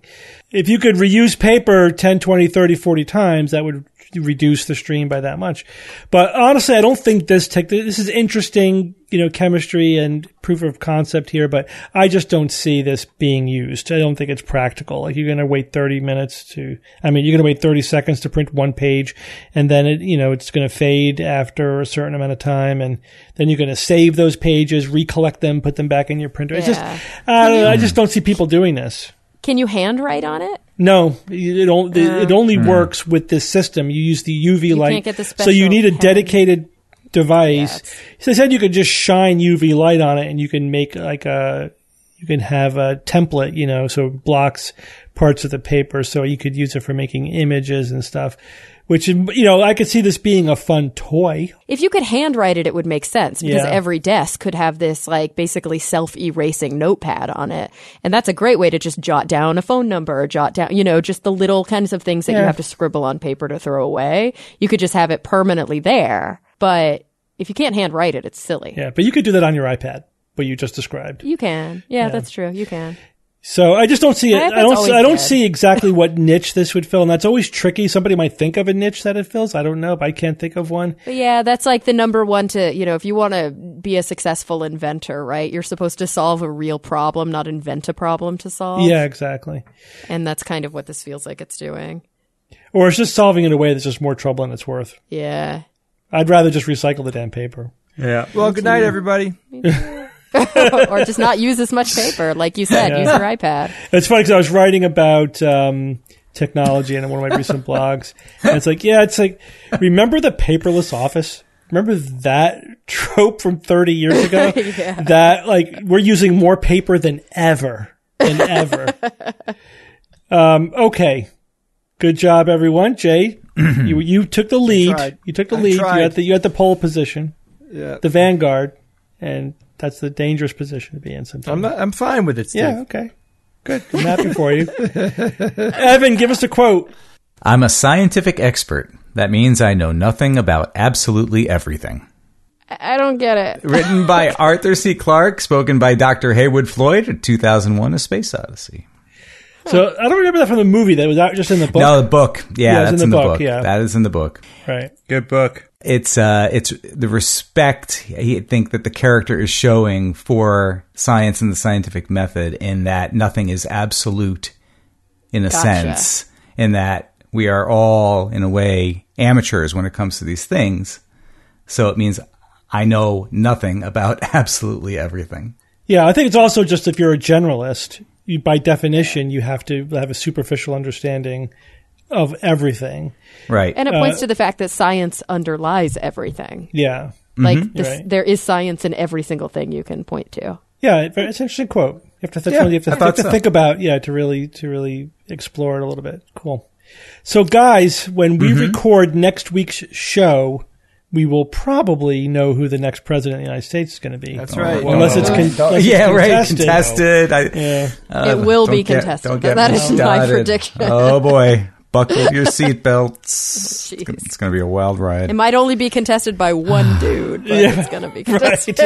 If you could reuse paper 10, 20, 30, 40 times, that would reduce the stream by that much. But honestly, I don't think this tech, this is interesting, you know, chemistry and proof of concept here, but I just don't see this being used. I don't think it's practical. Like you're going to wait 30 minutes to, I mean, you're going to wait 30 seconds to print one page and then it, you know, it's going to fade after a certain amount of time and then you're going to save those pages, recollect them, put them back in your printer. It's Yeah. just, I don't know. I just don't see people doing this. Can you handwrite on it? No, it, on- it oh. only hmm. works with this system. You use the UV light, can't get the so you need a pen. dedicated device. Yeah, so they said you could just shine UV light on it, and you can make like a You can have a template, you know, so it blocks parts of the paper so you could use it for making images and stuff. Which, you know, I could see this being a fun toy. If you could handwrite it, it would make sense because Yeah. every desk could have this like basically self-erasing notepad on it. And that's a great way to just jot down a phone number, or jot down, you know, just the little kinds of things that you have to scribble on paper to throw away. You could just have it permanently there. But if you can't handwrite it, it's silly. Yeah, but you could do that on your iPad, what you just described. You can. Yeah, that's true. You can. So I just don't see it. My I don't. always I don't see exactly what niche this would fill, and that's always tricky. Somebody might think of a niche that it fills. I don't know, but I can't think of one. But yeah, that's like the number one to, you know, if you want to be a successful inventor, right? You're supposed to solve a real problem, not invent a problem to solve. Yeah, exactly. And that's kind of what this feels like it's doing. Or it's just solving it in a way that's just more trouble than it's worth. Yeah. I'd rather just recycle the damn paper. Yeah. Well, good night, everybody. or just not use as much paper. Like you said, use your iPad. It's funny because I was writing about um, technology in one of my recent blogs, and it's like, yeah, it's like, remember the paperless office? Remember that trope from 30 years ago? That like we're using more paper than ever, than ever. um, okay, good job, everyone. Jay, you you took the lead. You took the I lead. You tried. had the you had the pole position, Yeah. the vanguard, and that's the dangerous position to be in sometimes. I'm not, I'm fine with it, Steve. Yeah, okay. Good. I'm happy for you. Evan, give us a quote. I'm a scientific expert. That means I know nothing about absolutely everything. I I don't get it. Written by Arthur C. Clarke, spoken by Dr. Heywood Floyd, 2001 A Space Odyssey. So I don't remember that from the movie. That was out just in the book. No, the book. Yeah, Yeah, that's in in the the, book, book. yeah. That is in the book. Right. Good book. It's uh it's the respect I think that the character is showing for science and the scientific method in that nothing is absolute in a Gotcha. sense. In that we are all in a way amateurs when it comes to these things. So it means I know nothing about absolutely everything. Yeah, I think it's also just if you're a generalist, you, by definition, you have to have a superficial understanding of everything. Right. And it points uh, to the fact that science underlies everything. Yeah. Like mm-hmm. this, Right. there is science in every single thing you can point to. Yeah, it's an interesting quote. You have to, that's Yeah, one you have to, you have to so. think about, yeah, to really to really explore it a little bit. Cool. So, guys, when we mm-hmm. record next week's show, we will probably know who the next president of the United States is going to be. That's right. Unless it's, con- unless it's yeah, right. contested. Contested. I, Yeah. uh, It will be get- contested. don't get That me my prediction. Oh boy, buckle your seatbelts. Jeez. it's going to be a wild ride. It might only be contested by one dude, but it's going to be contested.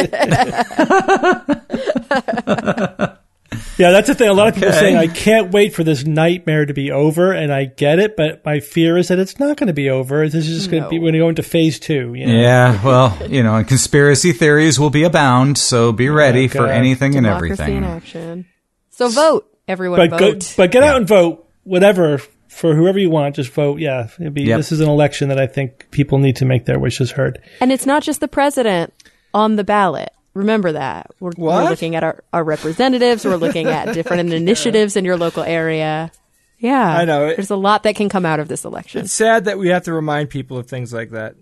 Yeah, that's the thing. A lot of people are saying, I can't wait for this nightmare to be over, and I get it, but my fear is that it's not going to be over. This is just going to be, No. we're going to go into phase two. You know? Yeah, well, you know, and conspiracy theories will be abound, so be ready for God. anything and Democracy everything. in action. So vote, everyone. But, vote. go, but get out and vote, whatever, for whoever you want, just vote. Yeah. It'd be, Yep. This is an election that I think people need to make their wishes heard. and it's not just the president on the ballot. Remember that. We're, we're looking at our, our representatives. We're looking at different initiatives in your local area. Yeah. I know. It- There's a lot that can come out of this election. It's sad that we have to remind people of things like that.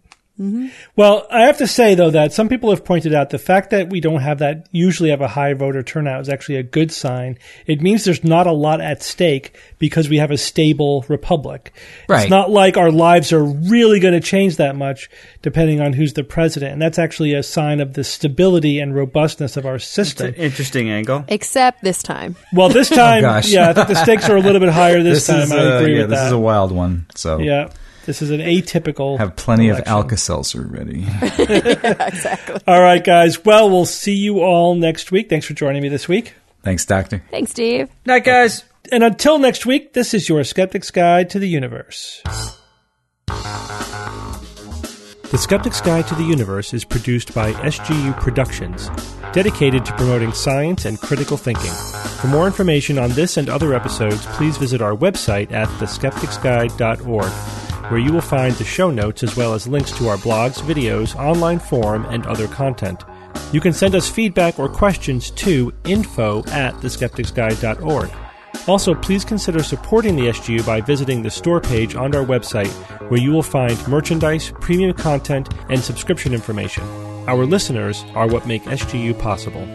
Well, I have to say though that some people have pointed out the fact that we don't have that usually have a high voter turnout is actually a good sign. It means there's not a lot at stake because we have a stable republic. Right. It's not like our lives are really going to change that much depending on who's the president. And that's actually a sign of the stability and robustness of our It's system. an interesting angle. Except this time. Well, this time, gosh. yeah, I think the stakes are a little bit higher this, This time. is, I uh, agree yeah, with this is a wild one. So yeah, this is an atypical. have plenty election. of Alka-Seltzer ready. Exactly. All right, guys. Well, we'll see you all next week. Thanks for joining me this week. Thanks, Doctor. Thanks, Steve. Night, guys. And until next week, this is your Skeptic's Guide to the Universe. The Skeptic's Guide to the Universe is produced by SGU Productions, dedicated to promoting science and critical thinking. For more information on this and other episodes, please visit our website at theskepticsguide.org, where you will find the show notes as well as links to our blogs, videos, online forum, and other content. You can send us feedback or questions to info at theskepticsguide.org. Also, please consider supporting the SGU by visiting the store page on our website, where you will find merchandise, premium content, and subscription information. Our listeners are what make SGU possible.